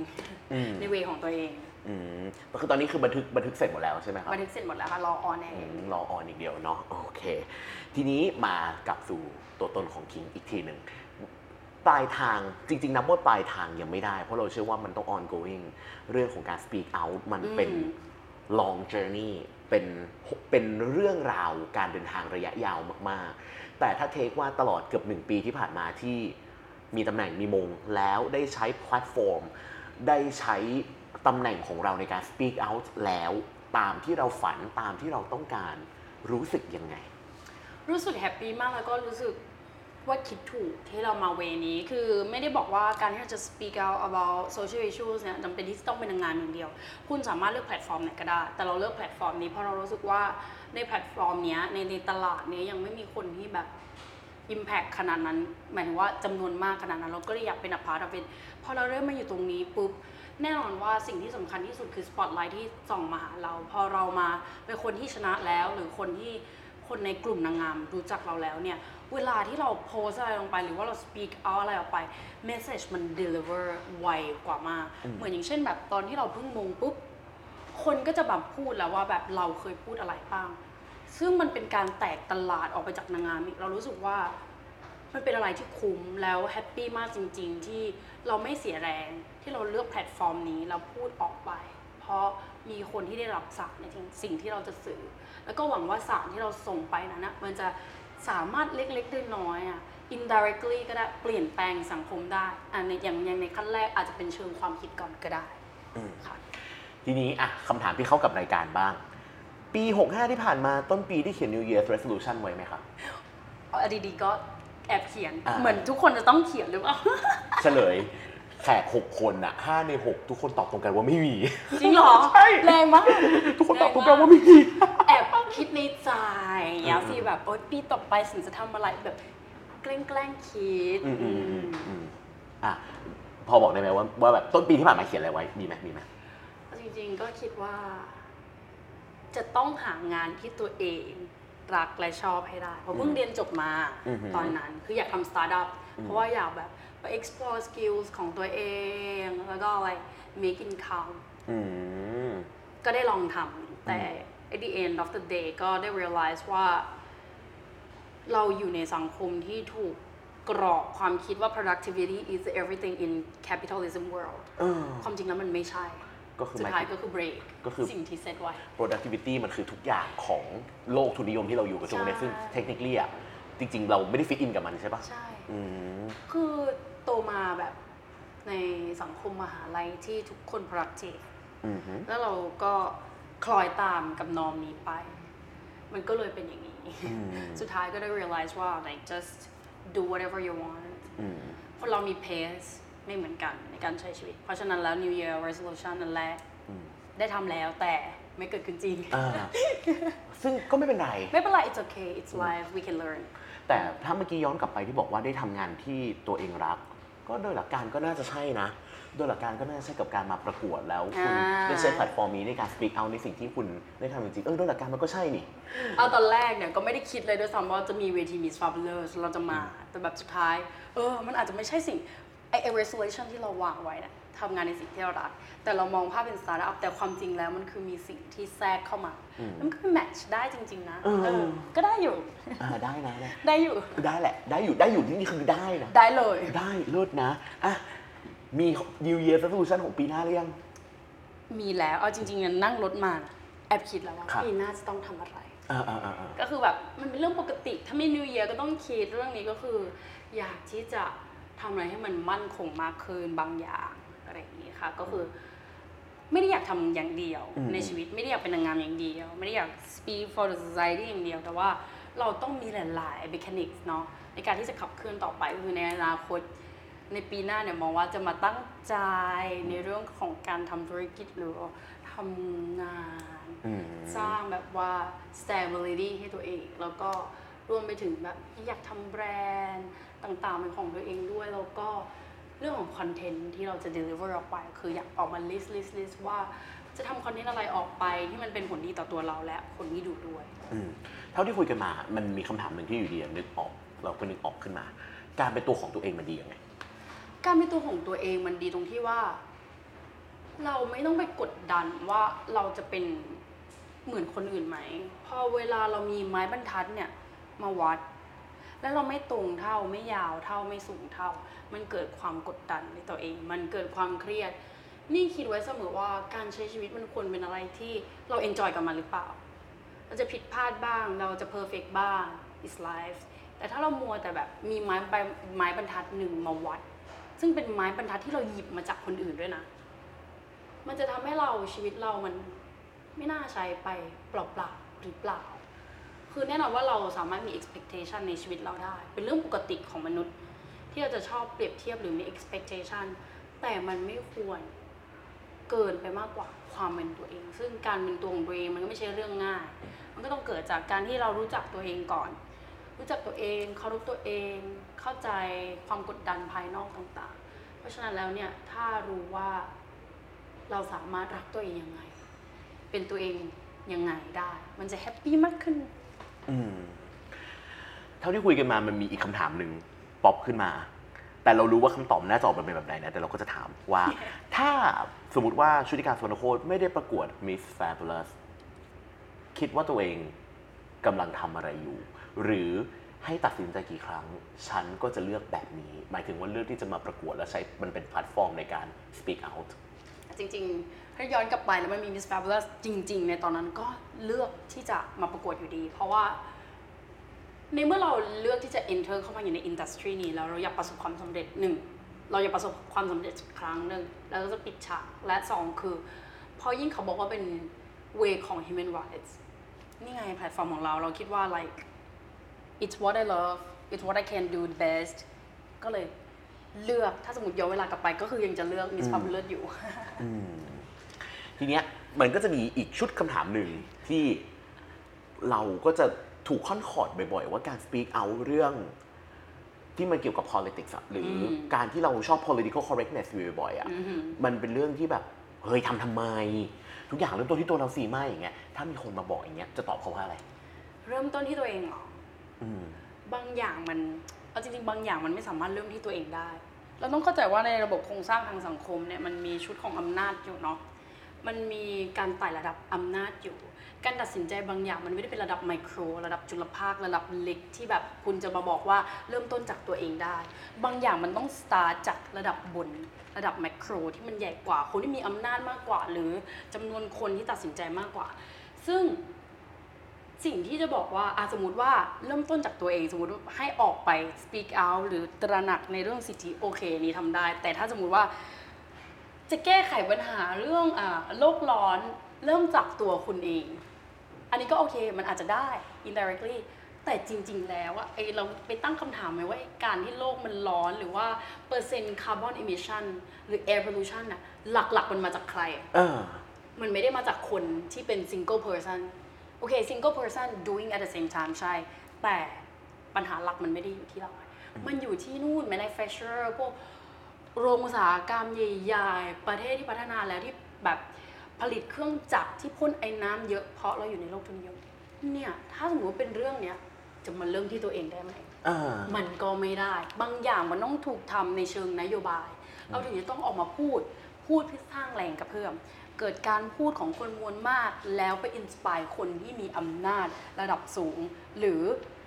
อืมใน way ของตัวเอง อืมก็คือตอนนี้คือบันทึกบันทึกเสร็จหมดแล้วใช่ไหมครับบันทึกเสร็จหมดแล้วค่ะรอออนแออืร์มรอออนอีกเดียวเนาะโอเค ทีนี้มากลับสู่ตัวตนของขิงอีกทีหนึ่งปลายทางจริง ๆ นับว่าปลายทางยังไม่ได้ เพราะเราเชื่อว่ามันต้อง ongoing เรื่องของการ speak out มันเป็นอืม long journey เป็นเป็นเรื่องราวการเดินทางระยะยาวมาก ๆ แต่ถ้า take ว่าตลอดเกือบหนึ่งปีที่ผ่านมาที่มีตำแหน่งมีมงแล้วได้ใช้แพลตฟอร์ม ได้ใช้ ตำแหน่งของเราในการ speak out แล้วตามที่เราฝันตามที่เราต้องการรู้สึกยังไง รู้สึก happy มากแล้วก็รู้สึกว่าคิดถูกที่เรามาเวนี้คือไม่ได้บอกว่าการที่เราจะ speak out about social issues เนี่ยจำเป็นที่ต้องเป็นนางงามอย่างเดียว คุณสามารถเลือกแพลตฟอร์มไหนก็ได้ แต่เราเลือกแพลตฟอร์มนี้เพราะเรารู้สึกว่าในแพลตฟอร์มนี้ในในตลาดเนี้ยยังไม่มีคนที่แบบ impact ขนาดนั้น หมายถึงว่าจำนวนมากขนาดนั้น เราก็เลยอยากเป็น a part of it พอเราเริ่มมาอยู่ตรงนี้ปุ๊บ แน่นอนว่าสิ่งที่สำคัญที่สุดคือ spotlight ที่ส่องมาหาเรา พอเรามาเป็นคนที่ชนะแล้ว หรือคนที่คนในกลุ่มนางงามรู้จักเราแล้วเนี่ย เวลาที่เราโพสอะไรลงไป หรือว่าเรา speak out อะไรออกไป message มัน deliver ไวกว่ามาก เหมือนอย่างเช่นแบบตอนที่เราเพิ่งมงปุ๊บ คนก็จะแบบพูดแล้วว่าแบบเราเคยพูดอะไรบ้าง ซึ่งมันเป็นการแตกตลาดออกไปจากนางงามอีกเรารู้สึกว่ามันเป็นอะไรที่คุ้มแล้ว happy มากจริง ๆ ที่เราไม่เสียแรง ที่เราเลือกแพลตฟอร์มนี้แล้วพูดออกไป เพราะมีคนที่ได้รับสารในสิ่งที่เราจะสื่อ แล้วก็หวังว่าสารที่เราส่งไปนั้นนะมันจะสามารถเล็กๆน้อยๆอะ indirectly ก็ได้เปลี่ยนแปลงสังคมได้อันในอย่างอย่างในขั้นแรกอาจจะเป็นเชิงความคิดก่อนก็ได้อืมค่ะทีนี้อะคำถามที่เข้ากับรายการบ้าง ปี 65 ที่ผ่านมาต้นปีที่เขียน New Year's Resolution ไว้ไหมครับเอาดีๆก็แอบเขียนอ่าเหมือนทุกคนจะต้องเขียนหรือเปล่า เฉลย แขก6คนอะ5ใน6ทุกคนตอบตรงกันว่าไม่มี จริงเหรอใช่ แรงมาก ทุกคนตอบตรงกันว่าไม่มี แอบคิดในใจอย่างเงี้ยสิแบบโอ๊ยปีต่อไปฉันจะทำอะไรแบบแกล้งแกล้งๆคิดอืมอืมอืมอืมอะพอบอกได้ไหมว่าว่าแบบต้นปีที่ผ่านมาเขียนอะไรไว้มีไหมมีไหมจริงๆก็คิดว่า จะต้องหางานที่ตัวเองรักและชอบให้ได้เพราะเพิ่งเรียนจบมา อือหือตอนนั้นคืออยากทำสตาร์ทอัพเพราะว่าอยากแบบไป explore skills ของตัวเอง แล้วก็อะไร make income อืมก็ได้ลองทำแต่ at the end of the day ก็ได้ realize ว่า เราอยู่ในสังคมที่ถูกกรอบความคิดว่า productivity is everything in capitalism world เออความจริงแล้วมันไม่ใช่ ก็คือสุดหมายท้ายถึงก็คือ break ก็คือสิ่งที่เซตไว้ productivity มันคือทุกอย่างของโลกทุนนิยมที่เราอยู่กับช่วงนี้ใช่ซึ่ง technically อะจริง ๆ เราไม่ได้ fit in กับมันใช่ปะใช่อืมคือ โตมาแบบในสังคมมหาลัยที่ทุกคน productive อืมฮึแล้วเราก็คล้อยตามกับนอมนี้ไป มันก็เลยเป็นอย่างนี้ สุดท้ายก็ได้ realize ว่า like just do whatever you want อืมคนเรามี pace ไม่เหมือนกันในการใช้ชีวิต เพราะฉะนั้นแล้ว New Year resolution นั่นแหละได้ทำแล้วแต่ไม่เกิดขึ้นจริงอ่าซึ่งก็ไม่เป็นไร ไม่เป็นไร it's okay it's life we can learn แต่ถ้าเมื่อกี้ย้อนกลับไปที่บอกว่าได้ทำงานที่ตัวเองรัก ก็โดยหลักการก็น่าจะใช่นะ โดยหลักการก็น่าจะใช่กับการมาประกวดแล้วคุณอ่า ได้ใช้แพลตฟอร์มนี้ในการ speak out ในสิ่งที่คุณได้ทำจริงๆเออโดยหลักการมันก็ใช่นี่ เอาตอนแรกเนี่ยก็ไม่ได้คิดเลยด้วยซ้ำว่าจะมีเวที Miss Fabulous เราจะมา แต่แบบสุดท้าย เออ มันอาจจะไม่ใช่สิ่งไอ้ไอ้ resolution ที่เราวางไว้นะ ทำงานในสิ่งที่เรารัก แต่เรามองภาพเป็นสตาร์ทอัพแต่ความจริงแล้วมันคือมีสิ่งที่แทรกเข้ามาแล้วมันก็ match ได้จริง ๆ นะเออเออก็ได้อยู่อ่าได้นะได้ได้อยู่ได้แหละ ได้อยู่ได้อยู่ที่นี่คือได้นะได้เลยได้เลิศนะอะมี New Year Resolution ของปีหน้าหรือยังมีแล้วเอาจริงๆอะนั่งรถมานะแอบคิดแล้วว่าครับปีหน้าจะต้องทำอะไรอ่าอ่าอ่าอ่าก็คือแบบมันเป็นเรื่องปกติ ถ้าไม่ New Year ก็ต้องคิดเรื่องนี้ก็คือ อยากที่จะทำอะไรให้มันมั่นคงมากขึ้นบางอย่าง อะไรอย่างนี้ค่ะ ก็คือไม่ได้อยากทำอย่างเดียว ในชีวิตไม่ได้อยากเป็นนางงามอย่างเดียว ไม่ได้อยาก speak for the society อย่างเดียว แต่ว่าเราต้องมีหลายๆ mechanics เนาะในการที่จะขับเคลื่อนต่อไปคือในอนาคตในปีหน้าเนี่ยมองว่าจะมาตั้งใจในเรื่องของการทำธุรกิจหรือทำงานอืมสร้างแบบว่า stability ให้ตัวเอง แล้วก็รวมไปถึงแบบอยากทำแบรนด์ต่างๆเป็นของตัวเองด้วย แล้วก็ เรื่องของคอนเทนต์ที่เราจะ deliver ออกไป คืออยากออกมา list list list ว่าจะทำคอนเทนต์อะไรออกไปที่มันเป็นผลดีต่อตัวเราและคนที่ดูด้วย อืมเท่าที่คุยกันมา มันมีคำถามหนึ่งที่อยู่ดีนึกออก เราก็นึกออกขึ้นมา การเป็นตัวของตัวเองมันดียังไง การเป็นตัวของตัวเองมันดีตรงที่ว่า เราไม่ต้องไปกดดันว่าเราจะเป็นเหมือนคนอื่นไหม พอเวลาเรามีไม้บรรทัดเนี่ยมาวัด แล้วเราไม่ตรงเท่าไม่ยาวเท่าไม่สูงเท่า มันเกิดความกดดันในตัวเอง มันเกิดความเครียด นี่คิดไว้เสมอว่าการใช้ชีวิตมันควรเป็นอะไรที่เรา enjoy กับมันหรือเปล่า เราจะผิดพลาดบ้าง เราจะ perfect บ้าง is life แต่ถ้าเรามัวแต่แบบมีไม้บไม้บรรทัดหนึ่งมาวัด ซึ่งเป็นไม้บรรทัดที่เราหยิบมาจากคนอื่นด้วยนะ มันจะทำให้เราชีวิตเรามันไม่น่าใช้ไปเปล่าๆหรือเปล่า คือแน่นอนว่าเราสามารถมี expectation ในชีวิตเราได้ เป็นเรื่องปกติของมนุษย์ ที่เราจะชอบเปรียบเทียบหรือมี expectation แต่มันไม่ควรเกินไปมากกว่าความเป็นตัวเอง ซึ่งการเป็นตัวของตัวเองมันก็ไม่ใช่เรื่องง่าย มันก็ต้องเกิดจากการที่เรารู้จักตัวเองก่อน รู้จักตัวเองเคารพตัวเอง เข้าใจความกดดันภายนอกต่างๆ เพราะฉะนั้นแล้วเนี่ยถ้ารู้ว่าเราสามารถรักตัวเองยังไง เป็นตัวเองยังไงได้ มันจะแฮปปี้มากขึ้น อืมเท่าที่คุยกันมามันมีอีกคำถามหนึ่ง ป๊อปขึ้นมา แต่เรารู้ว่าคำตอบน่าจะออกมาเป็นแบบไหนนะ แต่เราก็จะถามว่า ถ้าสมมติว่าชุติการสวนโคตไม่ได้ประกวด Miss Fabulous คิดว่าตัวเองกำลังทำอะไรอยู่ หรือให้ตัดสินใจกี่ครั้ง ฉันก็จะเลือกแบบนี้ หมายถึงว่าเลือกที่จะมาประกวดและใช้มันเป็นแพลตฟอร์มในการ speak out จริงๆ ถ้าย้อนกลับไปแล้วมันมี Miss Fabulous จริง ๆ ในตอนนั้นก็เลือกที่จะมาประกวดอยู่ดี เพราะว่า ในเมื่อเราเลือกที่จะ enter เข้ามาอยู่ใน industry นี้แล้วเราอยากประสบความสำเร็จหนึ่งเราอยากประสบความสำเร็จสักครั้งหนึ่งแล้วก็จะปิดฉากและสองคือพอยิ่งเขาบอกว่าเป็น way ของ human rights นี่ไงแพลตฟอร์มของเราเราคิดว่า like it's what I love it's what I can do best ก็เลยเลือกถ้าสมมติย้อนเวลากลับไปก็คือยังจะเลือก Miss Fabulous อยู่ทีเนี้ยมันก็จะมีอีกชุดคำถามหนึ่งที่เราก็จะ ถูกค่อนคอร์ดบ่อยๆ ว่าการ speak out เรื่องที่มันเกี่ยวกับ politics อะหรืออมการที่เราชอบ political correctness อยู่บ่อยๆอะอือหือมันเป็นเรื่องที่แบบเฮ้ยทำทำไม ทุกอย่างเริ่มต้นที่ตัวเราสีไม่อย่างเงี้ยถ้ามีคนมาบอกอย่างเงี้ยจะตอบเขาว่าอะไร เริ่มต้นที่ตัวเองเหรออืมบางอย่างมันเอาจริงๆ บางอย่างมันไม่สามารถเริ่มที่ตัวเองได้ เราต้องเข้าใจว่าในระบบโครงสร้างทางสังคมเนี่ยมันมีชุดของอำนาจอยู่เนาะมันมีการไต่ระดับอำนาจอยู่ การตัดสินใจบางอย่างมันไม่ได้เป็นระดับไมโคร ระดับจุลภาค ระดับเล็กที่แบบคุณจะมาบอกว่าเริ่มต้นจากตัวเองได้ บางอย่างมันต้องสตาร์จากระดับบน ระดับแมโครที่มันใหญ่กว่า คนที่มีอำนาจมากกว่า หรือจำนวนคนที่ตัดสินใจมากกว่า ซึ่งสิ่งที่จะบอกว่าอาสมมติว่าเริ่มต้นจากตัวเอง สมมติให้ออกไป speak out หรือตระหนักในเรื่องสิทธิโอเคนี้ทำได้ แต่ถ้าสมมติว่าจะแก้ไขปัญหาเรื่องอ่าโลกร้อนเริ่มจากตัวคุณเอง อันนี้ก็โอเคมันอาจจะได้ indirectly แต่จริง ๆ แล้วอะไอเราไปตั้งคำถามไหมว่าไอ้การที่โลกมันร้อนหรือว่าเปอร์เซ็นต์ carbon emission หรือ air pollution อะหลักๆมันมาจากใครเออมันไม่ได้มาจากคนที่เป็น single person โอเค single person doing at the same time ใช่ แต่ปัญหาหลักมันไม่ได้อยู่ที่เรา มันอยู่ที่นู่น manufacturer พวกโรงอุตสาหกรรมใหญ่ๆ ประเทศที่พัฒนาแล้วที่แบบ ผลิตเครื่องจักรที่พ่นไอ้น้ำเยอะเพราะเราอยู่ในโลกทุนนิยมเนี่ยถ้าสมมติว่าเป็นเรื่องเนี้ยจะมาเริ่มที่ตัวเองได้ไหมเออมันก็ไม่ได้ บางอย่างมันต้องถูกทำในเชิงนโยบาย เราถึงจะต้องออกมาพูดพูดเพื่อสร้างแรงกระเพื่อมเกิดการพูดของคนมวลมาก แล้วไปอินสปายคนที่มีอำนาจระดับสูง หรือ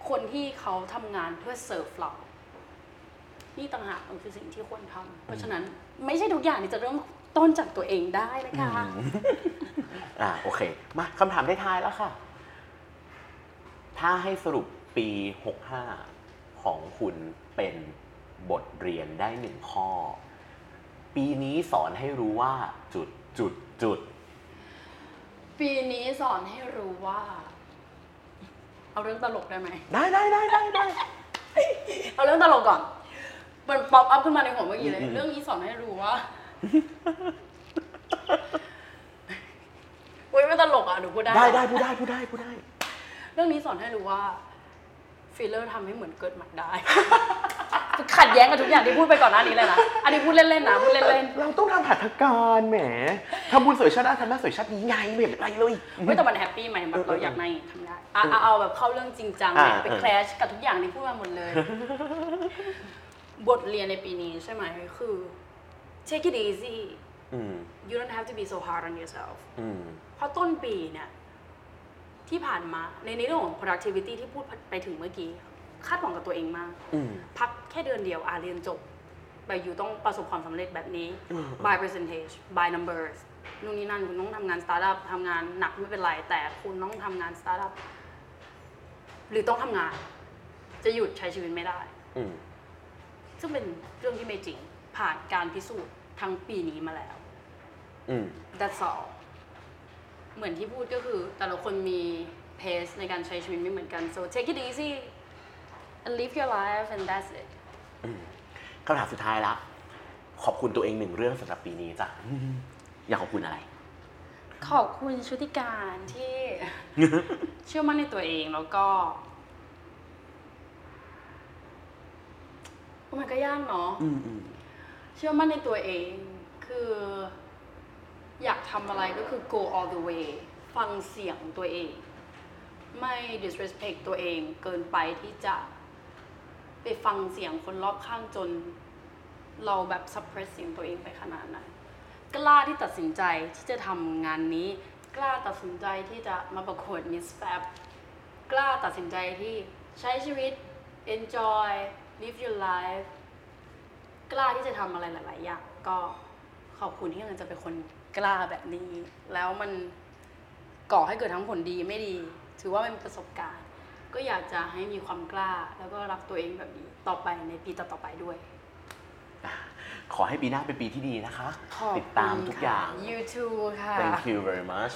คนที่เขาทำงานเพื่อเสิร์ฟเรานี่ต่างหากมันคือสิ่งที่ควรทำเพราะฉะนั้นไม่ใช่ทุกอย่างที่จะเริ่ม ต้นจากตัวเองได้นะคะอ่าโอเค มาคำถามท้ายๆแล้วค่ะ ถ้าให้สรุปปี 65 ของคุณเป็นบทเรียนได้หนึ่งข้อ ปีนี้สอนให้รู้ว่าจุดจุดจุด ปีนี้สอนให้รู้ว่า เอาเรื่องตลกได้ไหม ได้ได้ได้ได้ได้ เอาเรื่องตลกก่อนมัน pop up ขึ้นมาในหัวเมื่อกี้เลยอืมเรื่องนี้สอนให้รู้ว่า อุ้ยไม่ตลกอะหนูพูดได้ได้ได้พูดได้พูดได้พูดได้ เรื่องนี้สอนให้รู้ว่าฟิลเลอร์ทำให้เหมือนเกิดใหม่ได้ ขัดแย้งกับทุกอย่างที่พูดไปก่อนหน้านี้เลยนะ อันนี้พูดเล่นๆนะพูดเล่นเราต้องทำหัตถการแหมทำบุญสวยชาติหน้าทำหน้าสวยชาตินี้ไงไม่เห็นเป็นไรเลยๆเฮ้ยแต่มัน happy ไหมแบบเราอยากในทำได้อะเอาเอาแบบเข้าเรื่องจริงจังอ่าเนี่ยไปเออแคลชกับทุกอย่างที่พูดมาหมดเลย บทเรียนในปีนี้ใช่ไหมคือ take it easy อืม you don't have to be so hard on yourself อืม เพราะต้นปีเนี่ยที่ผ่านมาในในเรื่องของ productivity ที่พูดไปถึงเมื่อกี้ คาดหวังกับตัวเองมาก อืม พักแค่เดือนเดียวอ่าเรียนจบแต่อยู่ต้องประสบความสำเร็จแบบนี้อืม by percentage by numbers นู่นนี่นั่นคุณต้องทำงาน start up ทำงานหนักไม่เป็นไร แต่คุณต้องทำงาน start up หรือต้องทำงาน จะหยุดใช้ชีวิตไม่ได้ อืม ซึ่งเป็นเรื่องที่ไม่จริงผ่านการพิสูจน์ ทั้งปีนี้มาแล้ว อืม that's all เหมือนที่พูดก็คือ แต่ละคนมี pace ในการใช้ชีวิตไม่เหมือนกัน so take it easy and live your life and that's it คำถามสุดท้ายละ ขอบคุณตัวเองหนึ่งเรื่องสำหรับปีนี้จ้ะอยากขอบคุณอะไร ขอบคุณชุติการที่ เชื่อมั่นในตัวเองแล้วก็ มันก็ยากเนาะ อืมอืม เชื่อมั่นในตัวเอง คืออยากทำอะไรก็คือ go all the way ฟังเสียงตัวเอง ไม่ disrespect ตัวเองเกินไปที่จะไปฟังเสียงคนรอบข้างจน เราแบบ suppress เสียงตัวเองไปขนาดนั้นกล้าที่ตัดสินใจที่จะทำงานนี้ กล้าตัดสินใจที่จะมาประกวด Miss Fab กล้าตัดสินใจที่ใช้ชีวิต enjoy live your life กล้าที่จะทำอะไรหลาย ๆ อย่างก็ขอบคุณที่ยังจะเป็นคนกล้าแบบนี้ แล้วมันก่อให้เกิดทั้งผลดีไม่ดี ถือว่าเป็นประสบการณ์ ก็อยากจะให้มีความกล้า แล้วก็รักตัวเองแบบนี้ต่อไปในปีต่อๆไปด้วย ขอให้ปีหน้าเป็นปีที่ดีนะคะขอบคุณติดตามทุกอย่างค่ะ YouTube ค่ะ Thank you very much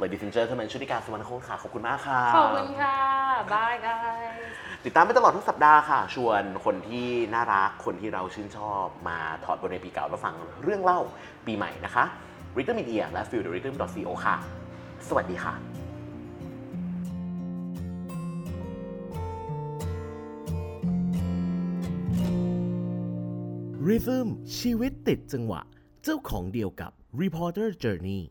Ladies and gentlemen ชุติการสุวรรณโคตรค่ะ ขอบคุณมากค่ะ ขอบคุณค่ะบาย guys ติดตามไปตลอดทุกสัปดาห์ค่ะ ชวนคนที่น่ารัก คนที่เราชื่นชอบมาถอดบทเรียนปีเก่าแล้วฟังเรื่องเล่าปีใหม่นะคะ Rhythm Media และ Feel the Rhythm co ค่ะ สวัสดีค่ะ Rhythm ชีวิตติดจังหวะ เจ้าของเดียวกับ Reporter Journey